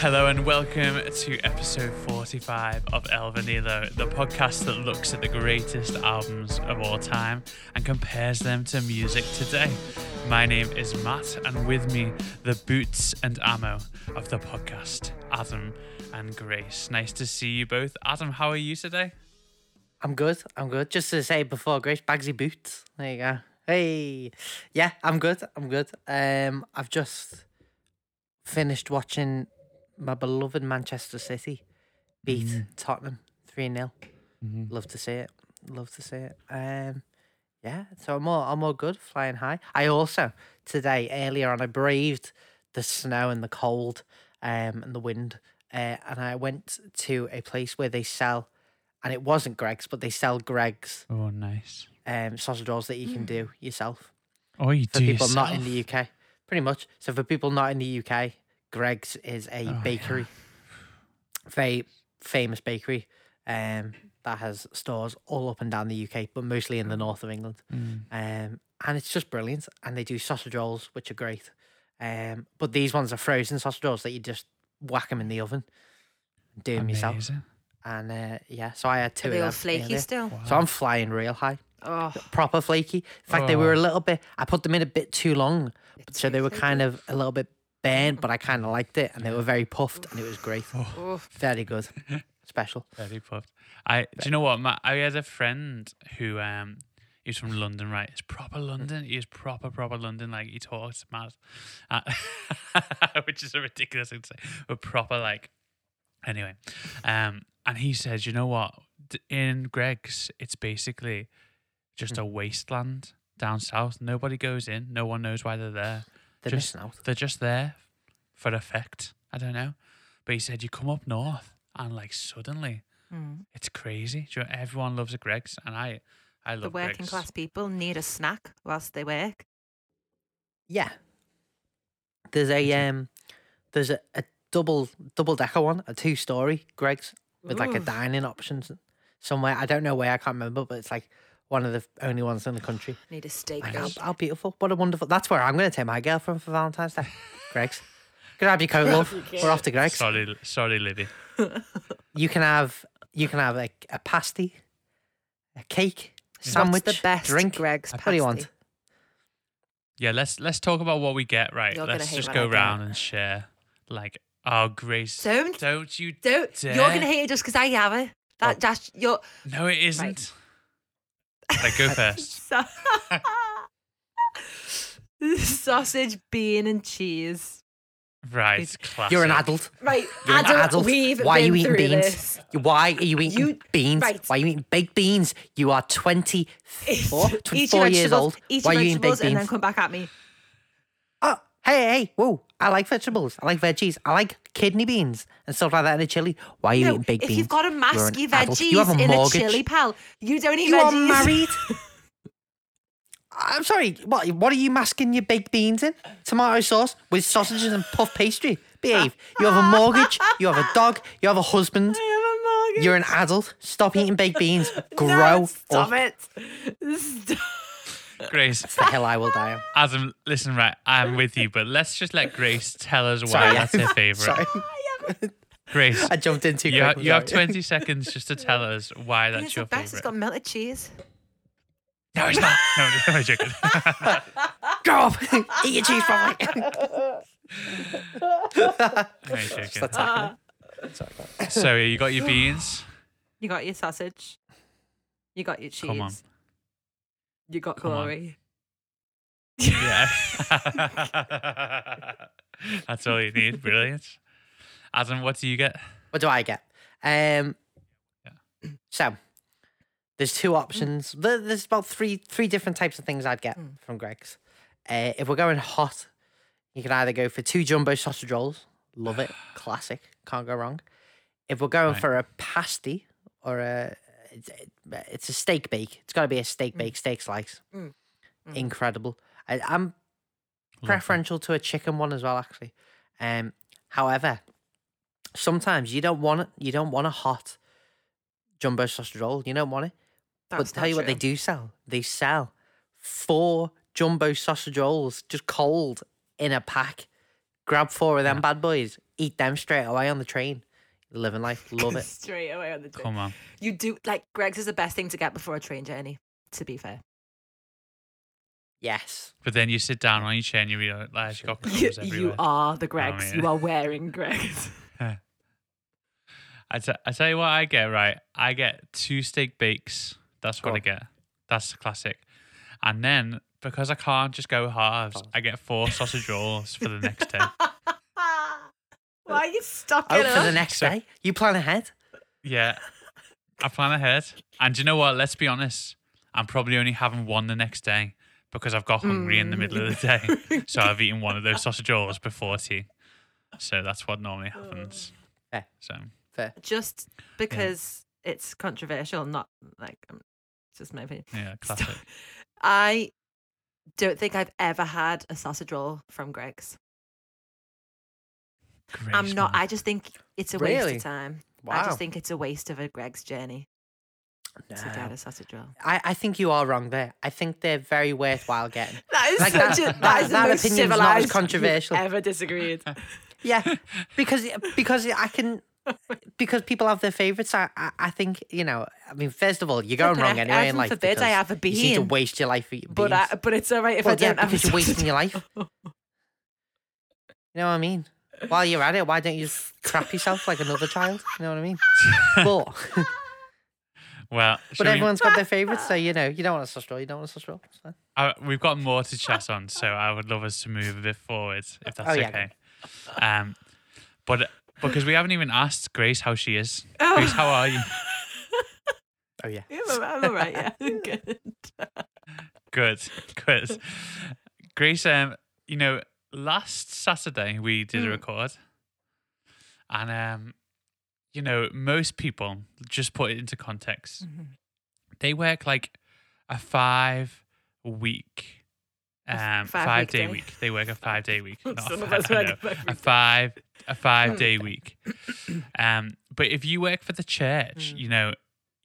Hello and welcome to episode 45 of El Vinilo, the podcast that looks at the greatest albums of all time and compares them to music today. My name is Matt, and with me, the boots and ammo of the podcast, Adam and Grace. Nice to see you both. Adam, how are you today? I'm good. I'm good. Just to say before Grace, Bagsy Boots. There you go. Hey. Yeah, I'm good. I'm good. Um, I've just finished watching my beloved Manchester City beat Tottenham 3 0. Love to see it. Love to see it. Um, yeah, so I'm all, I'm all good, flying high. I also, today, earlier on, I braved the snow and the cold um, and the wind. Uh, and I went to a place where they sell, and it wasn't Greggs, but they sell Greggs Oh, nice. um, sausage rolls that you can do yourself Oh, you for do people not in the UK. Pretty much. So for people not in the UK, Greggs is a Oh, yeah. bakery, very famous bakery, um, that has stores all up and down the UK, but mostly in the north of England. Mm. Um, and it's just brilliant. And they do sausage rolls, which are great. Um, but these ones are frozen sausage rolls that you just whack them in the oven, and do them yourself. And uh, yeah, so I had two Are they of all them flaky earlier. still? So I'm flying real high Oh, proper flaky. In fact, they were a Oh. little bit. I put them in a bit too long, It's so they were flaky. kind of a little bit burnt, but I kind of liked it, and they were very puffed, and it was great. oh, Very good, special. Very puffed. I do you know what, Matt? I had a friend who um he's from London, right? It's proper London. He is proper, proper London. Like he talks mad, uh, which is a ridiculous thing to say, but proper like. Anyway, um, and he says, you know what? In Greggs, it's basically just a wasteland down south. Nobody goes in. No one knows why they're there. They're Just- missing out. They're just there for effect. I don't know. But he said you come up north and like suddenly mm. it's crazy. Do you know, everyone loves a Greggs, and I, I love the working Greggs. class people need a snack whilst they work. Yeah. There's a um, there's a, a double double decker one, a two story Greggs with like a dining options somewhere. I don't know where. I can't remember, but it's like one of the only ones in the country. Need a steak. Like, how, how beautiful! What a wonderful. That's where I'm going to take my girlfriend for Valentine's Day. Greggs. Grab your coat, love. We're off to Greggs. Sorry, sorry, Libby. You can have you can have like a pasty, a cake, Yeah. sandwich, What's the best drink. Greggs What do you want? Yeah, let's let's talk about what we get. Right, You're let's just go I get. round and share. Like, oh, Grace, Don't. don't you? Don't. dare. You're gonna hate it just because I have it. That Oh. that's you're. No, it isn't. Like, go first. Sausage, bean, and cheese. Right, classic. You're an adult. Right, You're an Adam, adult. we've Why are you eating beans? this. Why are you eating You- beans? right. Why are you eating baked beans? You are 24, Eat 24 your years vegetables, old. Eat Why are you eating vegetables baked and then come back at me. Oh, hey, hey, whoa. I like vegetables. I like veggies. I like kidney beans and stuff like that in a chili. Why are you No, eating baked if beans? you've got a You're mask an your adult. veggies You have a in a chili, pal, you don't eat You are married. I'm sorry. What? What are you masking your baked beans in? Tomato sauce with sausages and puff pastry. Behave. You have a mortgage. You have a dog. You have a husband. I have a mortgage. You're an adult. Stop eating baked beans. Grow No, stop up. it. Stop. Grace, It's the hill I will die on. Adam, listen, right, I'm with you, but let's just let Grace tell us why Sorry, that's her favorite. Sorry. Grace, I jumped in too you, quick. ha- you have 20 seconds just to tell us why that's It's your the best. It's favorite. got melted cheese. No, it's not. No, no, I'm joking. Go off. Eat your cheese properly. I'm joking. So you got your beans. You got your sausage. You got your cheese. Come on. You got Come on. glory. Yeah. That's all you need. Brilliant. Adam, what do you get? What do I get? Um, Yeah. So, there's two options. There- There's about three three different types of things I'd get Mm. from Greggs. Uh, if we're going hot, you can either go for two jumbo sausage rolls. Love it. Classic. Can't go wrong. If we're going Right. for a pasty or a it's, it's a steak bake. It's got to be a steak bake, steak slice. Mm. Mm. Incredible. I, I'm preferential to a chicken one as well, actually. Um, however, sometimes you don't want it. You don't want a hot jumbo sausage roll. You don't want it. That's but tell not you what they do sell. They sell four jumbo sausage rolls just cold in a pack. grab four of them Yeah. bad boys, eat them straight away on the train. Living life, love it. Straight away on the train. Come on. You do like Greggs is the best thing to get before a train journey. To be fair, Yes. But then you sit down on your chair and you realize you got crumbs you, everywhere. you are the Greggs. yeah. You are wearing Greggs. I, t- I tell you what I get, right? I get two steak bakes. That's Go what I get. That's the classic. And then, because I can't just go halves, Halves. I get four sausage rolls for the next day. Why are you stuck Oh, in for the next So- day, you plan ahead. Yeah. I plan ahead. And do you know what? Let's be honest. I'm probably only having one the next day because I've got hungry in the middle of the day. So I've eaten one of those sausage rolls before tea. So that's what normally happens. Fair. So Fair. Just because it's controversial, not like um, it's just my opinion. yeah, classic. I don't think I've ever had a sausage roll from Greggs. I'm not. man. I just think it's a waste Really? of time. Wow. I just think it's a waste of a Greggs journey to get a sausage roll. I, I think you are wrong there. I think they're very worthwhile getting. That is Like such that- a that- that is the that most opinion's not as civilized you've controversial. Ever disagreed? Yeah, because because I can because people have their favorites. I, I I think you know. I mean, first of all, you're going wrong heck, anyway in heaven life. forbid I because have a You seem to bean. waste your life for your But beans. I, but it's all right if well, I yeah, don't have a because you're wasting your life. You know what I mean? While you're at it, why don't you just crap yourself like another child? You know what I mean? But well, but shall we- everyone's got their favorites, so you know you don't want a sausage roll. You don't want a sausage roll. It's fine. We've got more to chat on, so I would love us to move a bit forward, if that's Oh, yeah, okay. Um, but because we haven't even asked Grace how she is. Oh. Grace, how are you? Oh yeah. Yeah, I'm, I'm all right. Yeah, good. Good, good. Grace, um, you know, last Saturday we did a Mm. record, and um, you know, most people just put it into context. Mm-hmm. They work like a five week, um, five five, week day day. week. They work a five day week. not a Some of five- us work know. a five a five a five Mm. day week. Um, but if you work for the church, Mm. you know,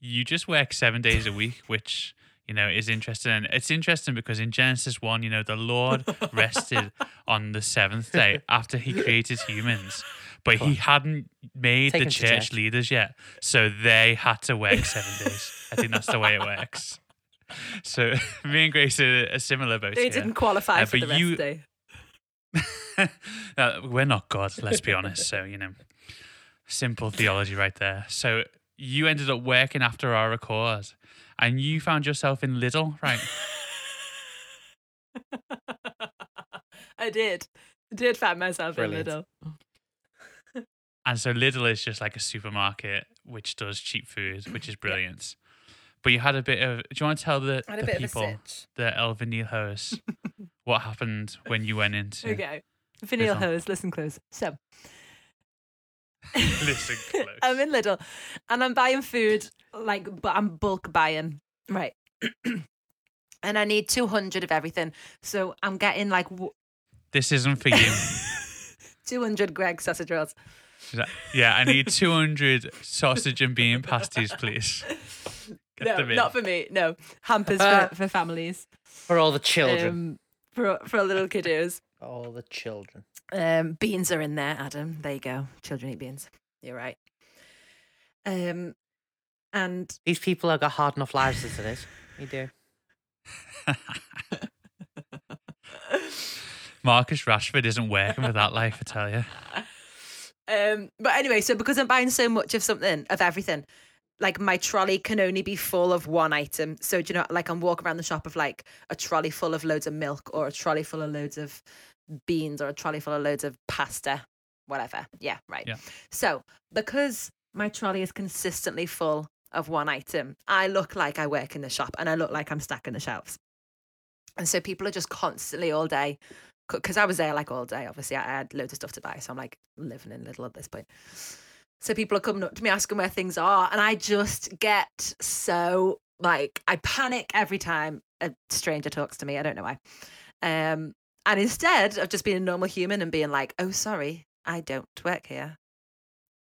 you just work seven days a week, which you know is interesting. And it's interesting because in Genesis one, you know, the Lord rested on the seventh day after He created humans, but He hadn't made Take the 'em to church church. leaders yet, so they had to work seven days. I think that's the way it works. So me and Grace are a similar boat. They here. didn't qualify Uh, for but the rest you- day. uh, we're not God, let's be honest. So, you know, simple theology right there. So, you ended up working after our record and you found yourself in Lidl, right? I did. I did find myself Brilliant. in Lidl. And so, Lidl is just like a supermarket which does cheap food, which is brilliant. But you had a bit of. Do you want to tell the, had a the bit people, of a the El Vinilo host, what happened when you went into. Okay. Vinyl Lidl. hose, listen close. So Listen close. I'm in Lidl and I'm buying food, like, but I'm bulk buying. Right. and I need 200 of everything. So I'm getting like w- This isn't for you. 200 Greg sausage rolls. yeah, I need 200 sausage and bean pasties, please. Get No, not for me. No. Hampers Uh, for, for families. For all the children. Um, for, for little kiddos. all the children. Um, beans are in there, Adam. There you go. Children eat beans. You're right. Um, and These people have got hard enough lives as it is. We do. Marcus Rashford isn't working for that life, I tell you. Um, but anyway, so because I'm buying so much of something, of everything, like my trolley can only be full of one item. So do you know, like I'm walking around the shop of like a trolley full of loads of milk, or a trolley full of loads of beans, or a trolley full of loads of pasta, whatever. Yeah, right. Yeah. So because my trolley is consistently full of one item, I look like I work in the shop, and I look like I'm stacking the shelves. And so people are just constantly all day because I was there like all day. Obviously, I had loads of stuff to buy, so I'm like living in Lidl at this point. So people are coming up to me asking where things are, and I just get so like I panic every time a stranger talks to me. I don't know why. Um, and instead of just being a normal human and being like, "Oh, sorry, I don't work here,"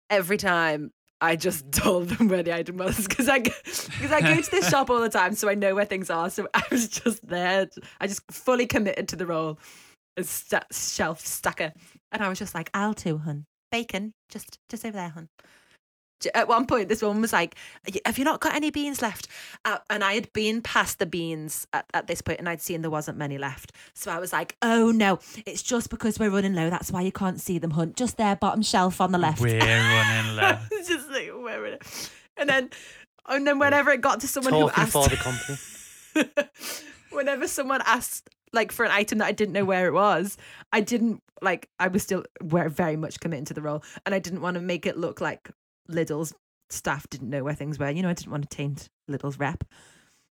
every time I just told them where the item was because I because I go to this shop all the time, so I know where things are. So I was just there. I just fully committed to the role. as sta- shelf stacker. And I was just like, I'll too, hun. Bacon, just just over there, hun. At one point, this woman was like, "Have you not got any beans left?" Uh, and I had been past the beans at, at this point, and I'd seen there wasn't many left. So I was like, "Oh no, it's just because we're running low. That's why you can't see them, hunt Just there, bottom shelf on the left." We're running low. Just like where and then and then whenever it got to someone Talking who asked for the company. whenever someone asked like for an item that I didn't know where it was, I didn't like I was still very very much committing to the role and I didn't want to make it look like Lidl's staff didn't know where things were. You know, I didn't want to taint Lidl's rep.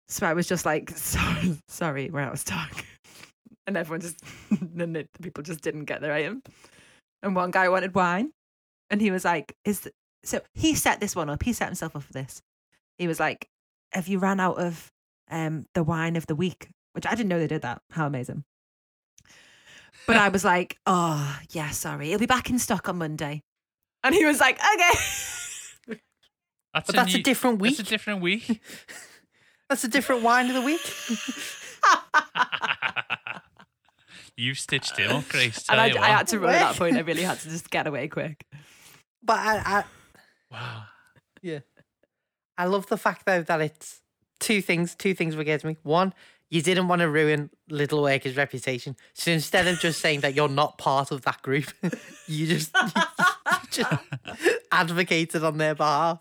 So I was just like, sorry, sorry, we're out of stock. And everyone just the the people just didn't get their item. And one guy wanted wine. And he was like, is th- so he set this one up. He set himself up for this. He was like, Have you ran out of um the wine of the week? Which I didn't know they did that. How amazing. But I was like, Oh, yeah, sorry. It'll be back in stock on Monday. And he was like, Okay. That's, But that's a different week. That's a different week. That's a different wine of the week. You've stitched it up, Grace. and I, I had to run at that point. I really had to just get away quick. But I, I, Wow. yeah, I love the fact though that it's two things. Two things were getting to me. One, you didn't want to ruin Lidl Worker's reputation, so instead of just saying that you're not part of that group, you just, you just advocated on their behalf.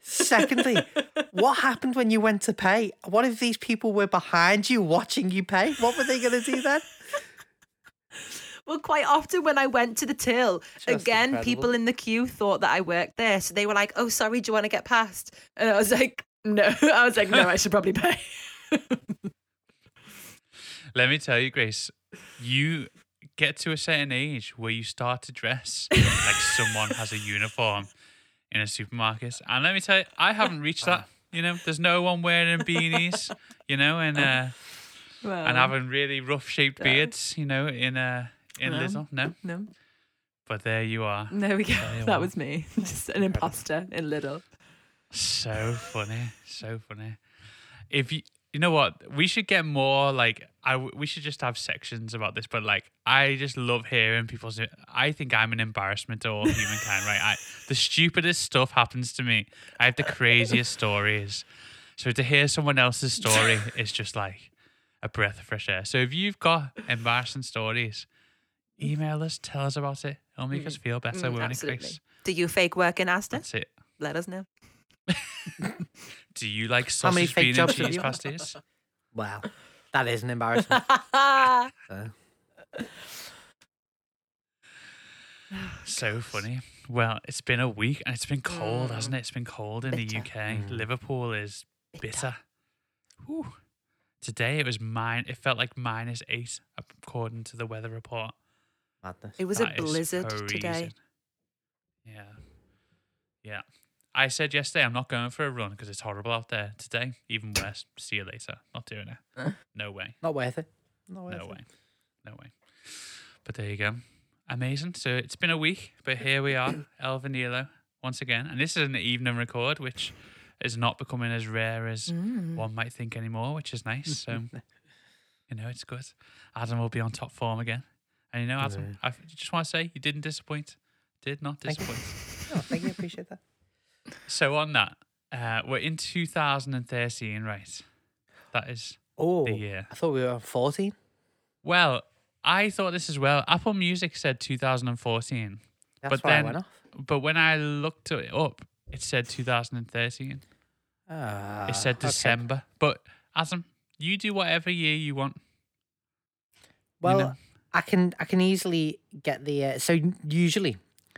Secondly, what happened when you went to pay? What if these people were behind you watching you pay? What were they going to do then? Well, quite often when I went to the till, Just again, incredible. people in the queue thought that I worked there. So they were like, oh, sorry, do you want to get past? And I was like, no. I was like, no, I should probably pay. Let me tell you, Grace, you get to a certain age where you start to dress like someone has a uniform in a supermarket. And let me tell you, I haven't reached that. You know, there's no one wearing beanies, you know, and uh, Well, and having really rough shaped beards, you know, in uh, in No. Lidl. No, no, but there you are. there we go. You That what. was me, just an imposter in Lidl. So funny, so funny. If you, you know what, we should get more like I. We should just have sections about this. But like, I just love hearing people's. I think I'm an embarrassment to all humankind. Right, I, the stupidest stuff happens to me. I have the craziest stories. So to hear someone else's story is just like a breath of fresh air. So if you've got embarrassing stories, email us, tell us about it. It'll make us feel better, Mm, won't it. Chris? Do you fake work in Asda? That's it. Let us know. Do you like How many sausage, fake bean, and jobs have cheese you had? pasties? Wow, that is an embarrassment. So, So funny. Well, it's been a week and it's been cold, Mm. hasn't it? It's been cold in the Bitter. UK. Mm. Liverpool is bitter. Whew. Today it was mine. It felt like minus eight according to the weather report. madness. it was a That is blizzard today. freezing. Yeah. Yeah. I said yesterday I'm not going for a run because it's horrible out there. Today, even worse. See you later. Not doing it. No way. Not worth it. Not worth No it. way. No way. But there you go. Amazing. So it's been a week, but here we are, El Vinilo, once again. And this is an evening record, which is not becoming as rare as Mm. one might think anymore, which is nice. So, you know, it's good. Adam will be on top form again. And you know, Adam, I just want to say you didn't disappoint. Did not Thank you. disappoint. Oh, thank you. Appreciate that. So on that, uh, we're in 2013, right? That is Oh, the year. I thought we were on 14. Well, I thought this as well. Apple Music said 2014, That's But why I then- went off. but when I looked it up, it said 2013. Ah, It said okay. December. But Adam, you do whatever year you want. Well, know. I can I can easily get the uh, so usually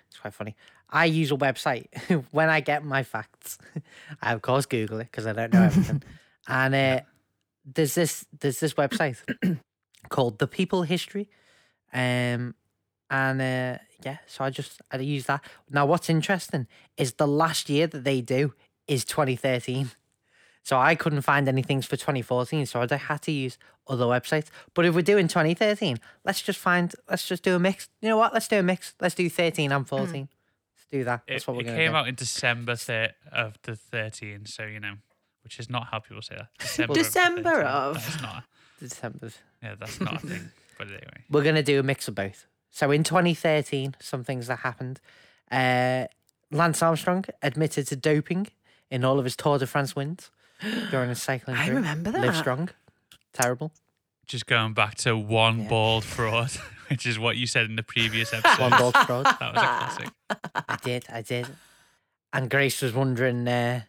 it's quite funny. I use a website when I get my facts. I of course Google it because I don't know everything. and uh, there's this there's this website called The People History, um, and uh, yeah, so I just I use that. Now, what's interesting is the last year that they do is 2013. So I couldn't find anything for 2014, so I had to use other websites. But if we're doing 2013, let's just find, let's just do a mix. You know what? Let's do a mix. Let's do 13 and 14. Let's do that. That's It, what we're going came to do. out in December thir- of the 13, so you know, which is not how people say that. December, December of. the 13. of. That's not. December. Yeah, that's not a thing. But anyway, We're gonna do a mix of both. So in 2013, some things that happened. Uh, Lance Armstrong admitted to doping in all of his Tour de France wins during his cycling I career. remember Live that. strong. Terrible. just going back to one Yeah. bald fraud, which is what you said in the previous episode. One ball fraud. That was a classic. I did. I did. And Grace was wondering uh,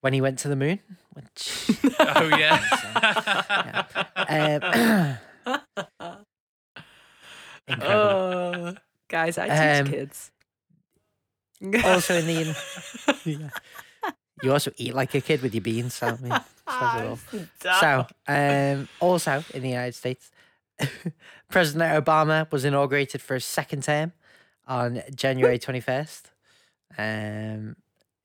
when he went to the moon, which Oh yeah. um, incredible. Oh, guys, I teach Um, kids. also in the yeah. you also eat like a kid with your beans. So, I mean, says it all. So, um, also in the United States, President Obama was inaugurated for his second term on January 21st. Um,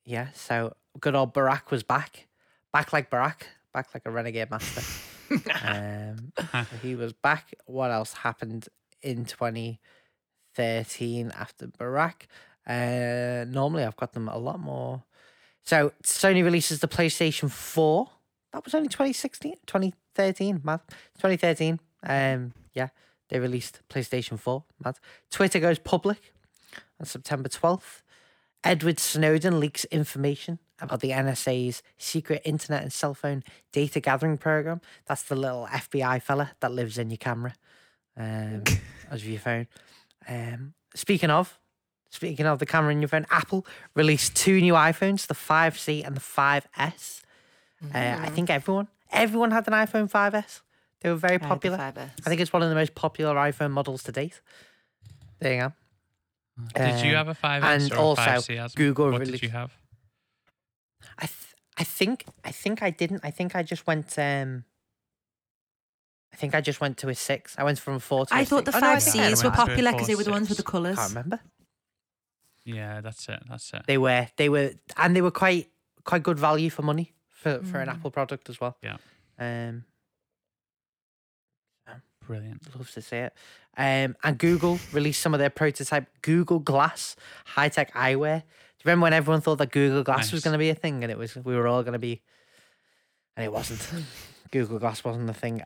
yeah, so good old Barack was back. Back like Barack, back like a renegade master. um, so he was back. What else happened in 2013 after Barack? Uh, normally, I've got them a lot more. So, Sony releases the PlayStation 4 that was only 2016 2013 mad 2013 um yeah they released playstation 4 mad. Twitter goes public on september 12th edward snowden leaks information about the nsa's secret internet and cell phone data gathering program. That's the little fbi fella that lives in your camera um as your phone. Um speaking of speaking of the camera in your phone apple released two new iphones the 5c and the 5s uh, I think everyone, everyone had an iPhone 5S. They were very popular. I think it's one of the most popular iPhone models to date. There you go. Did you Um, have a 5S and or a also 5C? Asma? Google What released- did you have? I th- I think I think I didn't. I think I just went. Um, I think I just went to a six. I went from four to. I a thought the six. Oh, no, I five think I Cs went were popular because they were the ones with the six. colours. Can't remember. Yeah, that's it. That's it. They were. They were, and they were quite quite good value for money for for an Apple product as well. Yeah. Um, Brilliant. love to see it. Um, and Google released some of their prototype Google Glass high tech eyewear. Do you remember when everyone thought that Google Glass was going to be a thing, and it was we were all going to be, and it wasn't. Google Glass wasn't the thing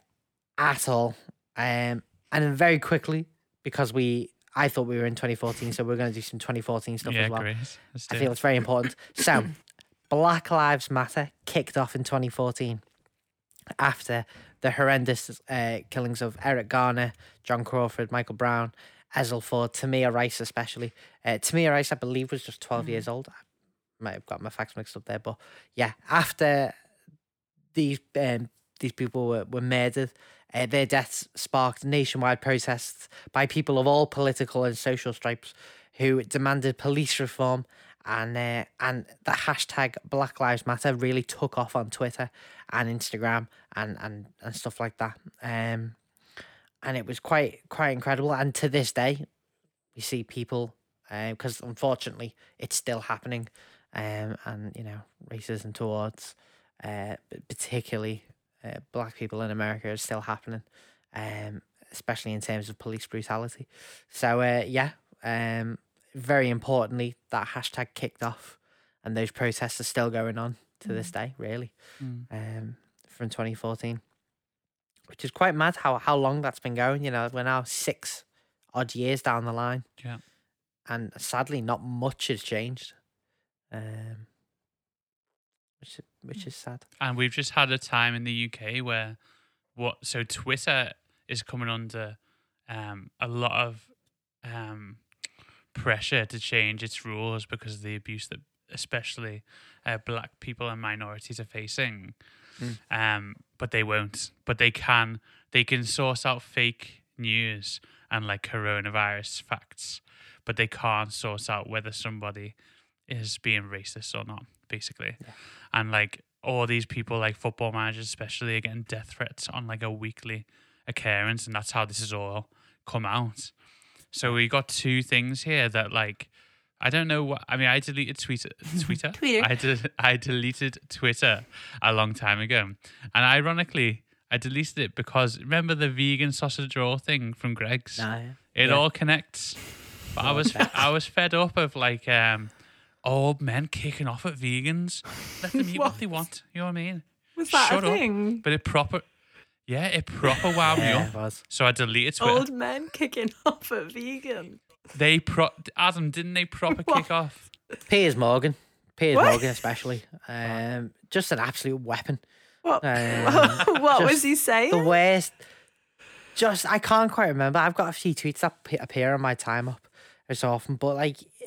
at all. Um, and then very quickly because we, I thought we were in 2014, so we're going to do some 2014 stuff yeah, as well. great. I feel it's very important. So, Black Lives Matter kicked off in 2014 after the horrendous uh, killings of Eric Garner, John Crawford, Michael Brown, Ezell Ford, Tamir Rice, especially. Uh, Tamir Rice, I believe, was just 12 years old. I might have got my facts mixed up there, but yeah, after these um, these people were, were murdered, uh, their deaths sparked nationwide protests by people of all political and social stripes who demanded police reform and uh, and the hashtag Black Lives Matter really took off on Twitter and Instagram and and, and stuff like that. Um, and it was quite quite incredible. And to this day, we see people because unfortunately it's still happening, um, and you know racism towards uh, particularly uh, black people in America is still happening, um, especially in terms of police brutality. So uh, yeah, um, very importantly, that hashtag kicked off, and those protests are still going on to this day. Really, Mm. um, from 2014, which is quite mad how how long that's been going. You know, we're now six odd years down the line, Yeah. and sadly, not much has changed. Um, which which is sad. And we've just had a time in the UK where what so Twitter is coming under um, a lot of um, pressure to change its rules because of the abuse that especially uh, black people and minorities are facing. Mm. Um, but they won't. But they can. They can source out fake news and like coronavirus facts, but they can't source out whether somebody is being racist or not. Basically, and like all these people, like football managers especially, are getting death threats on like a weekly occurrence, and that's how this has all come out. So we got two things here that like I don't know what I mean. I deleted Twitter. Twitter. Twitter. I did. I deleted Twitter a long time ago, and ironically, I deleted it because remember the vegan sausage roll thing from Greggs. Nah, It Yeah. all connects. But I was. I was fed up of like um old men kicking off at vegans. Let them eat what they want. You know what I mean? Was that Shut a up. thing? But it proper Yeah, it proper wound me Yeah, up. it was. So I deleted Twitter. Old men kicking off at vegan. They pro Adam didn't they proper What? kick off? Piers Morgan. Piers What? Morgan, especially. Um, just an absolute weapon. What? Um, what was just he saying? The worst. Just, I can't quite remember. I've got a few tweets that p- appear on my time up as often, but like, eh,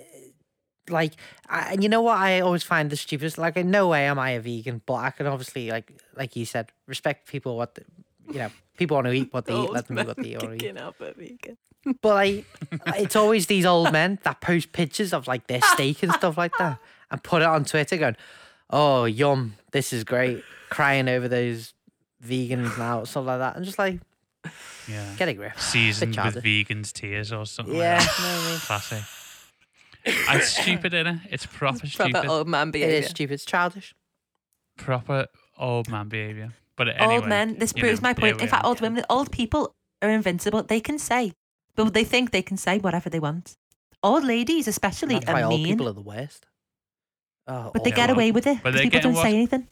like, I, and you know what? I always find the stupidest. Like, in no way am I a vegan, but I can obviously, like, like you said, respect people what, the, you know, people want to eat what they eat. Let them eat what they want to eat. kicking off at vegan. But like, it's always these old men that post pictures of like their steak and stuff like that, and put it on Twitter, going, "Oh, yum, this is great," crying over those vegans now, stuff like that, and just like, Yeah. get a grip. Seasoned with vegans tears or something Yeah, like that. you know what Classic. It's stupid, innit? It's proper stupid. Proper old man behavior. is stupid. It's childish. proper old man behaviour. But anyway, old men. This proves know, my point. In fact, old women, old people are invincible. They can say, but they think they can say whatever they want. Old ladies, especially, That's why are old mean, people are the worst. Oh, but they old get well, away with it but because people don't say anything.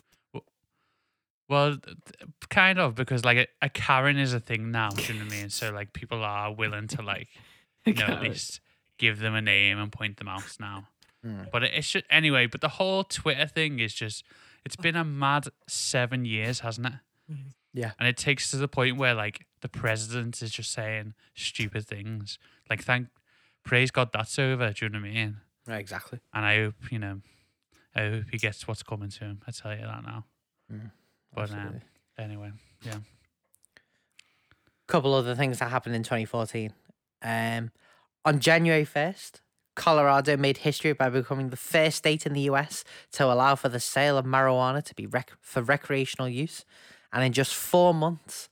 Well, th- th- kind of because like a, a Karen is a thing now. Do you know what I mean? So like people are willing to like you know at least give them a name and point them out now. Mm. But it, it should anyway. But the whole Twitter thing is just it's been a mad seven years, hasn't it? Yeah. And it takes to the point where like the president is just saying stupid things. Like thank praise God that's over. Do you know what I mean? Right, exactly. And I hope you know. I hope he gets what's coming to him. I tell you that now. Mm, But um, absolutely. anyway, yeah. couple other things that happened in 2014. Um, on January 1st, Colorado made history by becoming the first state in the US to allow for the sale of marijuana to be rec- for recreational use. And in just four months,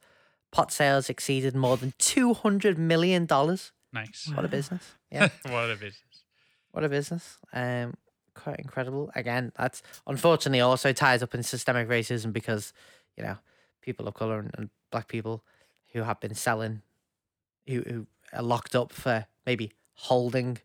pot sales exceeded more than $200 million. Nice. What a business. Yeah. what a business. What a business. Um, quite incredible. Again, that's unfortunately also ties up in systemic racism because, you know, people of color and, and black people who have been selling, who, who are locked up for maybe holding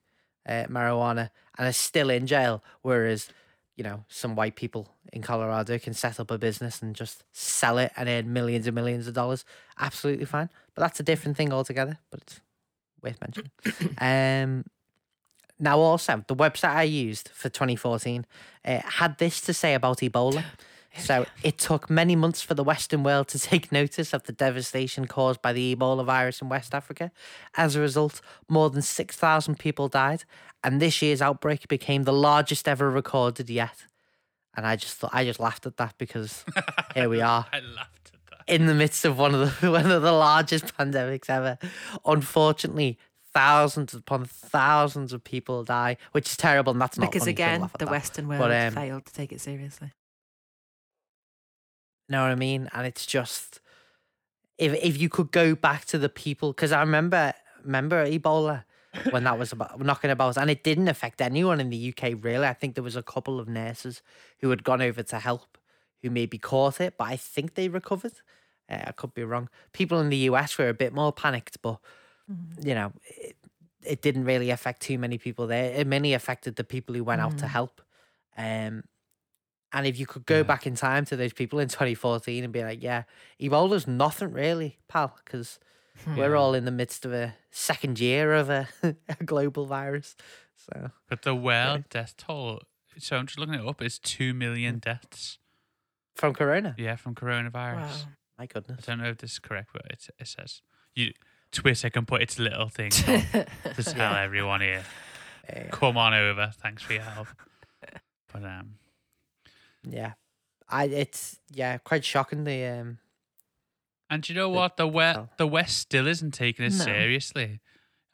uh, marijuana and are still in jail, whereas, you know, some white people in Colorado can set up a business and just sell it and earn millions and millions of dollars. Absolutely fine. But that's a different thing altogether, but it's worth mentioning. um, now, also, the website I used for 2014 uh, had this to say about Ebola. So, it took many months for the Western world to take notice of the devastation caused by the Ebola virus in West Africa. As a result, more than 6,000 people died, and this year's outbreak became the largest ever recorded yet. And I just thought, I just laughed at that because here we are I laughed at that. in the midst of one of the one of the largest pandemics ever. Unfortunately, thousands upon thousands of people die, which is terrible, and that's not Because funny to again, laugh at the that. Western world But, um, failed to take it seriously. Know what I mean? And it's just if if you could go back to the people, because I remember remember Ebola when that was about knocking about, and it didn't affect anyone in the UK really. I think there was a couple of nurses who had gone over to help, who maybe caught it, but I think they recovered. Uh, I could be wrong. People in the US were a bit more panicked, but you know. It, it didn't really affect too many people there. It mainly affected the people who went out to Mm. help. Um, and if you could go Yeah. back in time to those people in 2014 and be like, yeah, Ebola's nothing really, pal, because we're all in the midst of a second year of a, a global virus. So, But the world death toll. So I'm just looking it up. It's two million Mm. deaths. from Corona, Yeah, from coronavirus. Wow. my goodness. I don't know if this is correct, but it, it says you Twitter can put its little thing to tell everyone here. Come on over. Thanks for your help. But um, yeah. I it's yeah, quite shocking the um and do you know The- what? The West, oh. the West still isn't taking it No. seriously.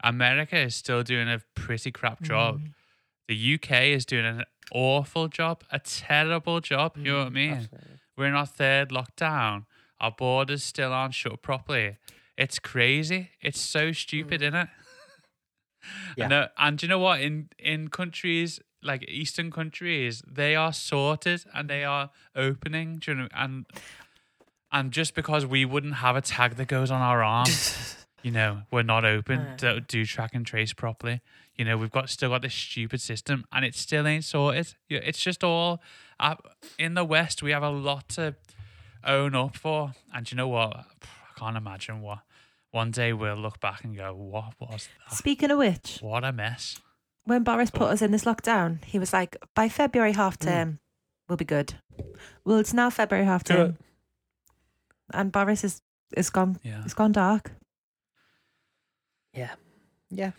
America is still doing a pretty crap job. Mm. The UK is doing an awful job, a terrible job. You know what I mean? absolutely. We're in our third lockdown. Our borders still aren't shut properly. It's crazy. It's so stupid, isn't it? Yeah. And, uh, and do you know what? In in countries like Eastern countries, they are sorted and they are opening. Do you know? And and just because we wouldn't have a tag that goes on our arm, you know, we're not open Uh. to do track and trace properly. You know, we've got still got this stupid system, and it still ain't sorted. Yeah, It's just all uh, in the West. We have a lot to own up for. And you know what? I can't imagine what one day we'll look back and go, "What was that? Speaking of which, What a mess." When Boris put us in this lockdown, he was like, by February half term, we'll be good. Well, it's now February half term. And Boris is is gone Yeah. it's gone dark. Yeah. Yeah.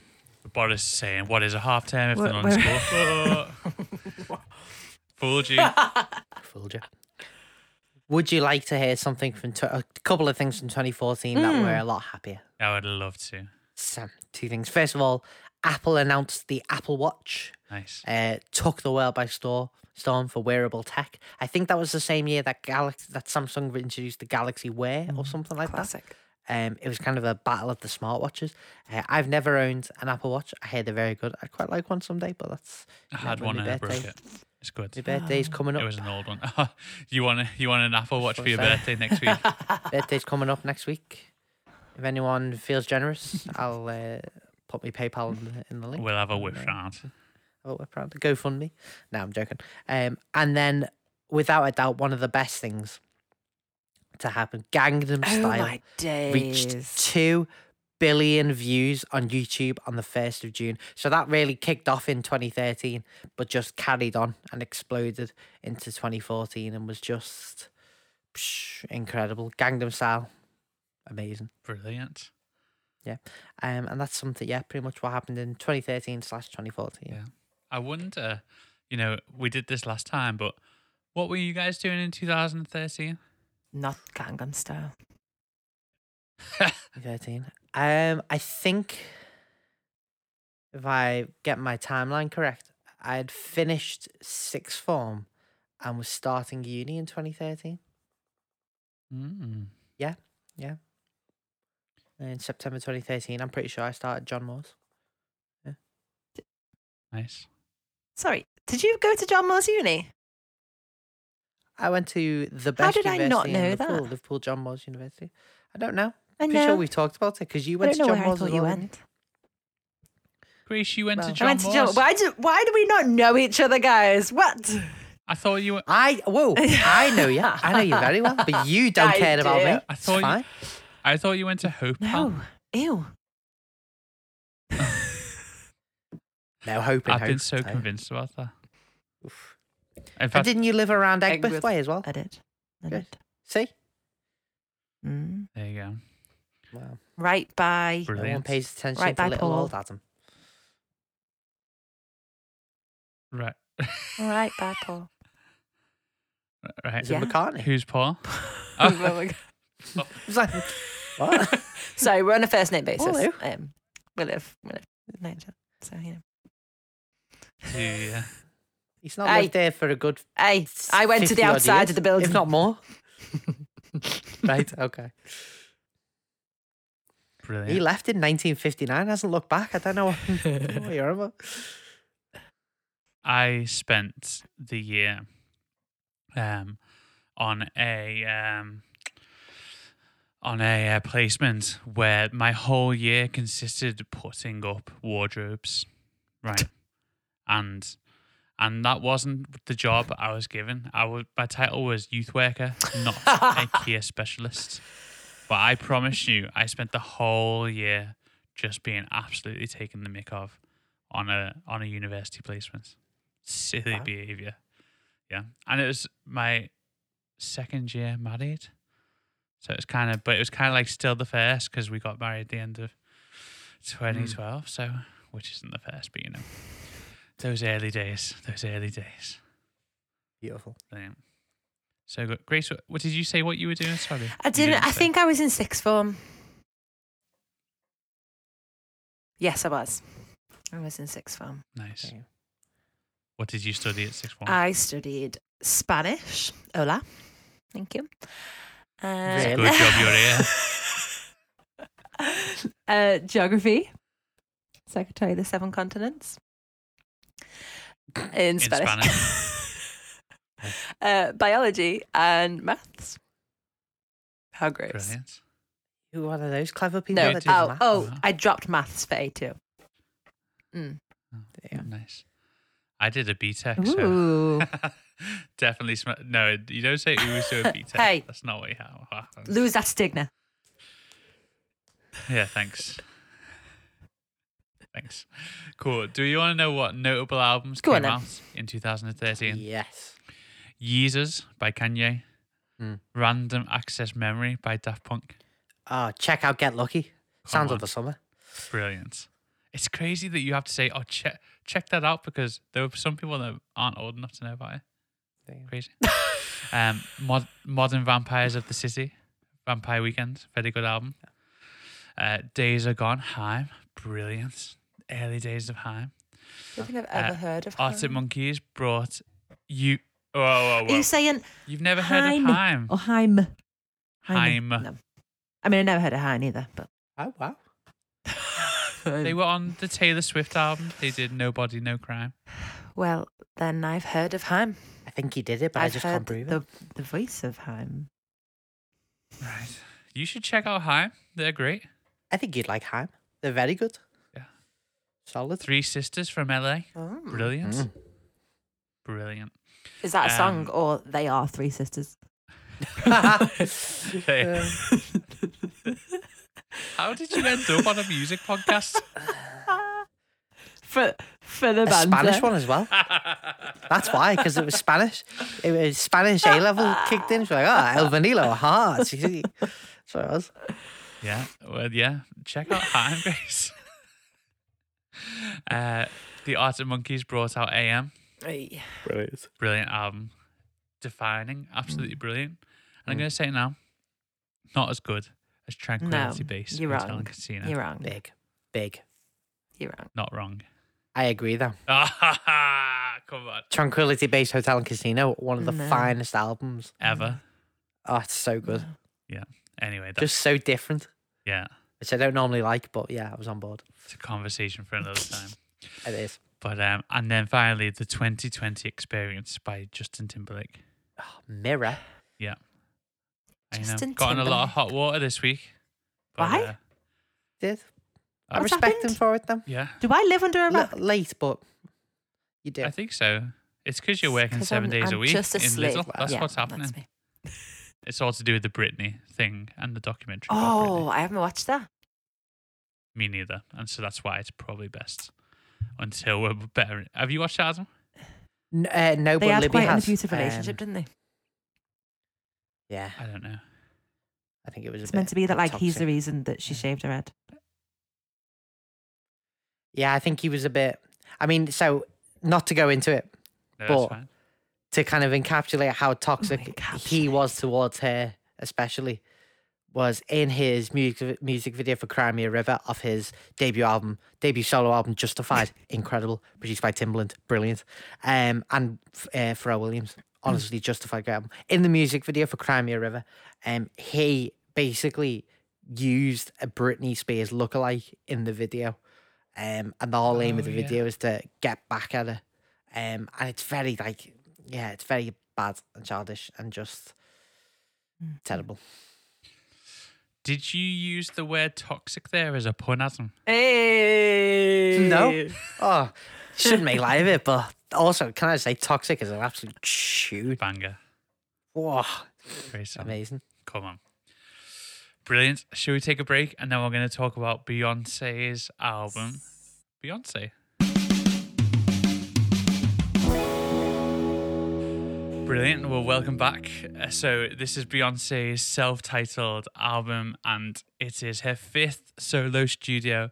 Boris is saying, "What is a half term if they're not in school?" Oh. Fooled you. Fooled you. Would you like to hear something from tw- a couple of things from 2014 that Mm. were a lot happier? I would love to. So, two things. First of all, Apple announced the Apple Watch Nice. uh, took the world by store, storm for wearable tech. I think that was the same year that Galaxy, that Samsung introduced the Galaxy Wear or something like that. Classic. Um, it was kind of a battle of the smartwatches. Uh, I've never owned an Apple Watch. I hear they're very good. I'd quite like one someday, but that's I had one my and I broke birthday- it. It's good. my birthday's coming up. It was an old one. you want a, you want an Apple Watch for your Sorry. birthday next week? birthday's coming up next week. If anyone feels generous, I'll uh, put my PayPal in the, in the link. We'll have a and, whip round. Oh, we're proud to GoFundMe. No, I'm joking. Um, and then, without a doubt, one of the best things to happen, Gangnam Oh Style my days. reached two billion views on YouTube on the first of June. So that really kicked off in 2013, but just carried on and exploded into 2014 and was just psh, incredible. Gangnam Style, amazing. Brilliant. Um, and that's something, yeah, pretty much what happened in 2013 slash 2014. Yeah. I wonder, you know, we did this last time, but what were you guys doing in 2013? Not Gangnam style. 13. Um, I think if I get my timeline correct, I had finished sixth form and was starting uni in 2013. Mm. In September 2013, I'm pretty sure I started John Moores. Yeah. Nice. Sorry, did you go to John Moores uni? I went to the best. How best did I not university know in Liverpool, that? Liverpool John Moores University. I don't know. I'm Pretty know. sure we've talked about it because you I went don't to know John where I Moores thought you went. Grace, you went Well, to John I went to Moores. John. Why do Why do we not know each other, guys? What? I thought you were. I whoa, I know you. I know you very well, but you don't I care about me. I It's thought you- fine. I thought you went to Hope. No. Ew. No hope I've been so so. convinced about that. Oof. In And fact, didn't you live around Egbert Egbert. Way as well? I did. I Good. did. See? Mm. there you go. Wow. Right by. No one Brilliant. pays attention Right to by little Paul. old Adam. Right. Right by Paul. right. Is it Yeah. McCartney? Who's Paul? Oh It's like, what? Sorry, we're on a first name basis. Hello. Um, we live, we live near so you know. Yeah. He's not Hey. lived there for a good Hey, I went to the outside years, of the building. If not more. right, okay. Brilliant. He left in 1959, hasn't looked back. I don't know what, I what you're about. I spent the year um, on a um, on a uh, placement where my whole year consisted of putting up wardrobes, right? and and that wasn't the job I was given. I was my title was youth worker, not IKEA specialist. But I promise you, I spent the whole year just being absolutely taken the mick of on a on a university placement. Silly Wow. behavior. Yeah. And it was my second year married. So it's kind of, but it was kind of like still the first because we got married at the end of 2012. Mm. So, which isn't the first, but you know, those early days, those early days. Beautiful. Brilliant. So good. Grace, what, did you say what you were doing? Sorry. I You didn't. I think I was in sixth form. Yes, I was. I was in sixth form. Nice. Okay. What did you study at sixth form? I studied Spanish. Hola. Thank you. Uh, Really? Good job you're here. uh, geography. Secretary of the Seven Continents. In, In Spanish. uh, biology and maths. How great. Brilliant. You're one of those clever people No. that do Oh, maths. oh, I dropped maths for A2. Mm. Yeah. Nice. I did a BTEC, so Ooh. Definitely. Sm- no, you don't say Uso and Peter. Hey. That's not what ha- happens. Lose that stigma. Yeah, thanks. Thanks. Cool. Do you want to know what notable albums Go came then. out in 2013? Yes. Yeezus by Kanye. Hmm. Random Access Memory by Daft Punk. Oh, check out Get Lucky. Sounds on. of the summer. Brilliant. It's crazy that you have to say, "Oh, check check that out," because there are some people that aren't old enough to know about it. Damn. Crazy. um, Mod- Modern Vampires of the City, Vampire Weekend, very good album. Uh, Days Are Gone, Haim, brilliant. Early days of Haim. I don't think I've Uh, ever heard of Arctic Haim. Monkeys brought you. Whoa, whoa, Are whoa! you saying You've never heard Haim of Haim? or Haim? Haim. No. I mean, I never heard of Hein either, but. Oh, wow. They were on the Taylor Swift album. They did Nobody, No Crime. Well, then I've heard of Haim. I think he did it, but i I've just heard can't prove the, it. the voice of Haim. Right. You should check out Haim. They're great. I think you'd like Haim. They're very good. Yeah. Solid. Three sisters from LA. Oh. Brilliant. Mm. Brilliant. Is that a song Um, or they are three sisters? Hey, how did you end up on a music podcast? For for the A banter. Spanish one as well. That's why, because it was Spanish. It was Spanish A level kicked in. She's like, ah, El Vinilo, ha. That's what it was. yeah. Well, yeah. Check out Haim, Grace. Uh, the Arctic Monkeys brought out AM. Hey. Brilliant. Brilliant album. Defining. Absolutely Mm. brilliant. And I'm going to say it now. Not as good as Tranquility Base. you're Hotel wrong. and Casino. You're wrong. Big. Big. You're wrong. Not wrong. I agree, though. Come on. Tranquility Base Hotel and Casino, one of the No. finest albums. Ever. Oh, it's so good. Yeah. Anyway, that's, Just so different, yeah. which I don't normally like, but yeah, I was on board. It's a conversation for another time. It is. But um, and then finally, the 2020 Experience by Justin Timberlake. Oh, Mirror. I know. Justin Got in a lot of hot water this week. but, Why? uh, Did. I What's respect him happened? for it, though. yeah, Do I live under a rock? late, but you do. I think so. It's because you're working 'Cause seven I'm- days a I'm week just in asleep. Lidl. That's Yeah, what's happening. that's me. It's all to do with the Britney thing and the documentary. about Oh, I haven't watched that. Me neither. And so that's why it's probably best until we're better. Have you watched it, Adam? N- uh, no, They but had Libby quite an has. abusive um, relationship, didn't they? Yeah, I don't know. I think it was. a It's meant to be that like he's the toxic. reason that she shaved her head. Yeah, I think he was a bit. I mean, so not to go into it, No, But- to kind of encapsulate how toxic he was towards her, especially, was in his music music video for Cry Me a River of his debut album, debut solo album, Justified, incredible, produced by Timbaland, brilliant, um, and f- uh, Pharrell Williams, honestly, Justified great album. In the music video for Cry Me a River, um, he basically used a Britney Spears lookalike in the video, um, and the whole aim of Oh, the yeah. video is to get back at her, um, and it's very like, yeah, it's very bad and childish and just Mm. terrible. Did you use the word toxic there as a pun, Adam? Hey. No. Oh, shouldn't make light of it, but also, can I say, toxic is an absolute shoot. Banger. Whoa, Great song. amazing. Come on. Brilliant. Should we take a break and then we're going to talk about Beyonce's album? Beyonce. Brilliant. Well, welcome back. Uh, So, this is Beyonce's self titled album, and it is her fifth solo studio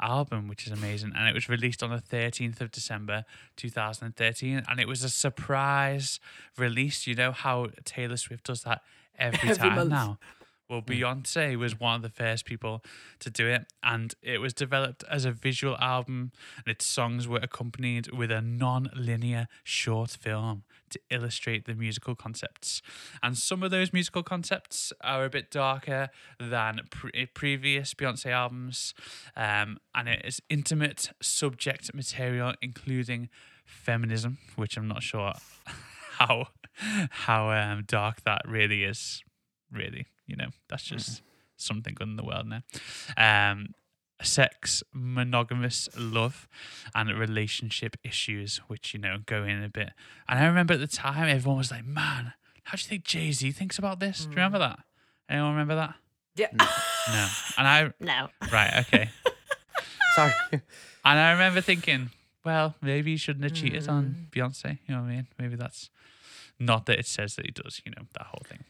album, which is amazing. And it was released on the 13th of December 2013, and it was a surprise release. You know how Taylor Swift does that every, Every time month. now? Well, Beyonce was one of the first people to do it, and it was developed as a visual album, and its songs were accompanied with a non linear short film to illustrate the musical concepts. And some of those musical concepts are a bit darker than pre- previous Beyonce albums, um, and it is intimate subject material, including feminism, which I'm not sure how how um, dark that really is. Really, you know, that's mm-hmm. just something good in the world now. Um, sex, monogamous love, and relationship issues, which you know go in a bit. And I remember at the time, everyone was like, "Man, how do you think Jay Z thinks about this?" Do you remember mm. that? Anyone remember that? Yeah. No. And I no. right, okay. Sorry. And I remember thinking, well, maybe he shouldn't have cheated on mm. Beyonce. You know what I mean? Maybe that's not that it says that he does, you know, that whole thing.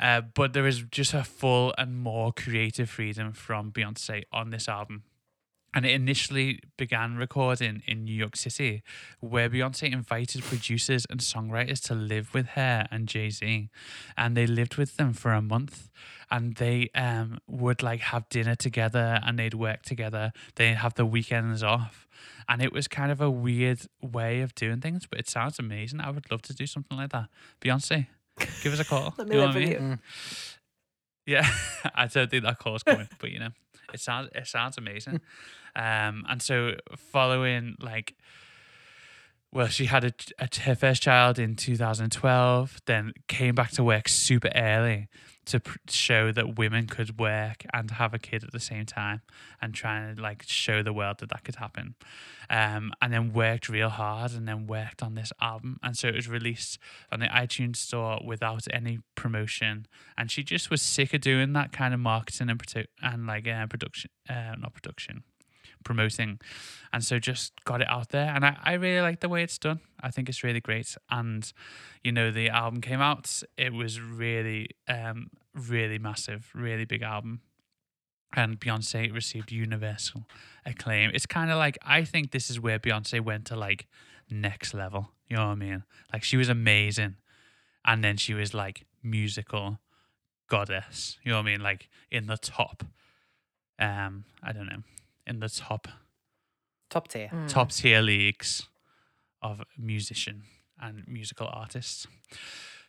Uh, but there is just a full and more creative freedom from Beyonce on this album. And it initially began recording in New York City, where Beyonce invited producers and songwriters to live with her and Jay Z. And they lived with them for a month. And they um, would like have dinner together and they'd work together. They'd have the weekends off. And it was kind of a weird way of doing things, but it sounds amazing. I would love to do something like that. Beyonce, give us a call. Let me You know live I with mean? you. Yeah, I don't think that call's coming, but you know, it sounds it sounds amazing. Um, and so following like, well, she had a, a her first child in 2012, then came back to work super early to pr- show that women could work and have a kid at the same time, and trying to like show the world that that could happen. Um, and then worked real hard, and then worked on this album, and so it was released on the iTunes store without any promotion and she just was sick of doing that kind of marketing and produ- and like uh, production, uh, not production, promoting, and so just got it out there. And I, I really like the way it's done. I think it's really great. And you know, the album came out. It was really, um, really massive, really big album. And Beyonce received universal acclaim. It's kind of like I think this is where Beyonce went to like next level. You know what I mean? Like she was amazing, and then she was like musical goddess. You know what I mean? Like in the top. Um, I don't know, in the top Top tier. Mm. top tier leagues of musician and musical artists.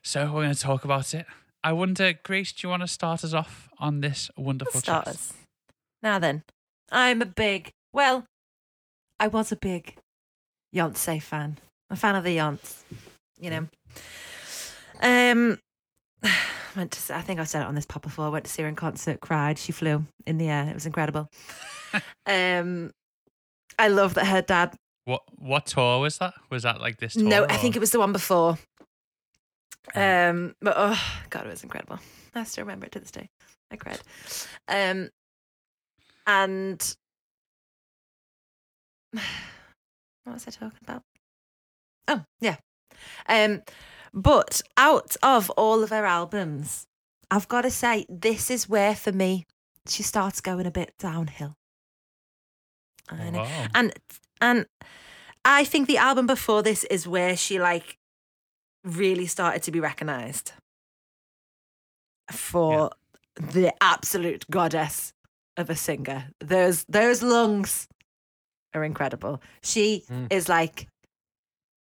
So we're going to talk about it. I wonder, Grace, do you want to start us off on this wonderful chat? Starters. Now then, I'm a big, well, I was a big Beyonce fan. A fan of the Yonce, you know. Um, went to. I think I said it on this pod before. Went to see her in concert. Cried. She flew in the air. It was incredible. um, I love that her dad. What what tour was that? Was that like this tour? No, I think it was the one before. Um, but oh god, it was incredible. I still remember it to this day. I cried. Um, and what was I talking about? Oh yeah. Um, but out of all of her albums, I've got to say this is where for me she starts going a bit downhill. I know Wow. and and I think the album before this is where she like really started to be recognized for the absolute goddess of a singer. Those those lungs are incredible. She Mm. is like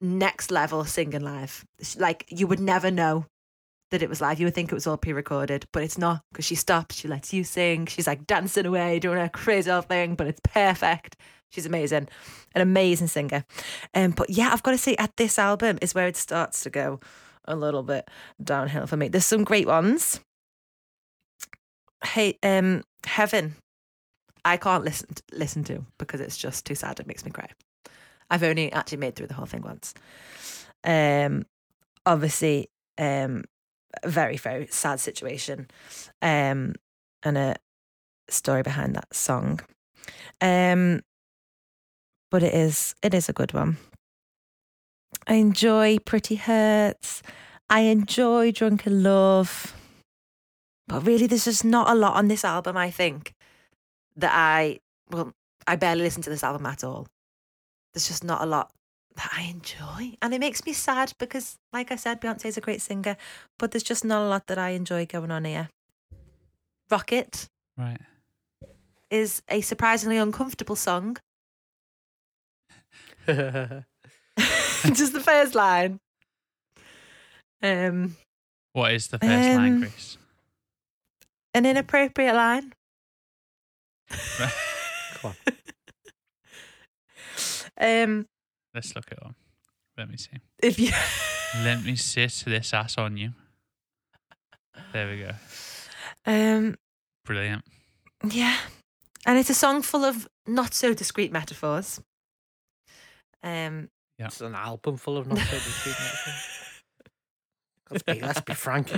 next level singing live. Like you would never know that it was live. You would think it was all pre-recorded, but it's not because she stops. She lets you sing. She's like dancing away, doing a crazy old thing, but it's perfect. She's amazing, an amazing singer. Um, but yeah, I've got to say, at this album is where it starts to go a little bit downhill for me. There's some great ones. Hey, um, Heaven, I can't listen listen to because it's just too sad. It makes me cry. I've only actually made through the whole thing once. Um, obviously, um, a very very sad situation, um, and a story behind that song. Um, but it is it is a good one. I enjoy Pretty Hurts. I enjoy Drunk in Love. But really, there's just not a lot on this album, I think, that I, well, I barely listen to this album at all. There's just not a lot that I enjoy. And it makes me sad because, like I said, Beyonce is a great singer, but there's just not a lot that I enjoy going on here. Rocket Right. is a surprisingly uncomfortable song. just the first line. Um, What is the first line, Um, Grace? an inappropriate line. Right. Come on. Um, Let's look it up. Let me see. if you Let me sit this ass on you. There we go. um Brilliant. yeah And it's a song full of not so discreet metaphors. Um, yeah. It's an album full of not so discreet metaphors. Let's be, let's be frank.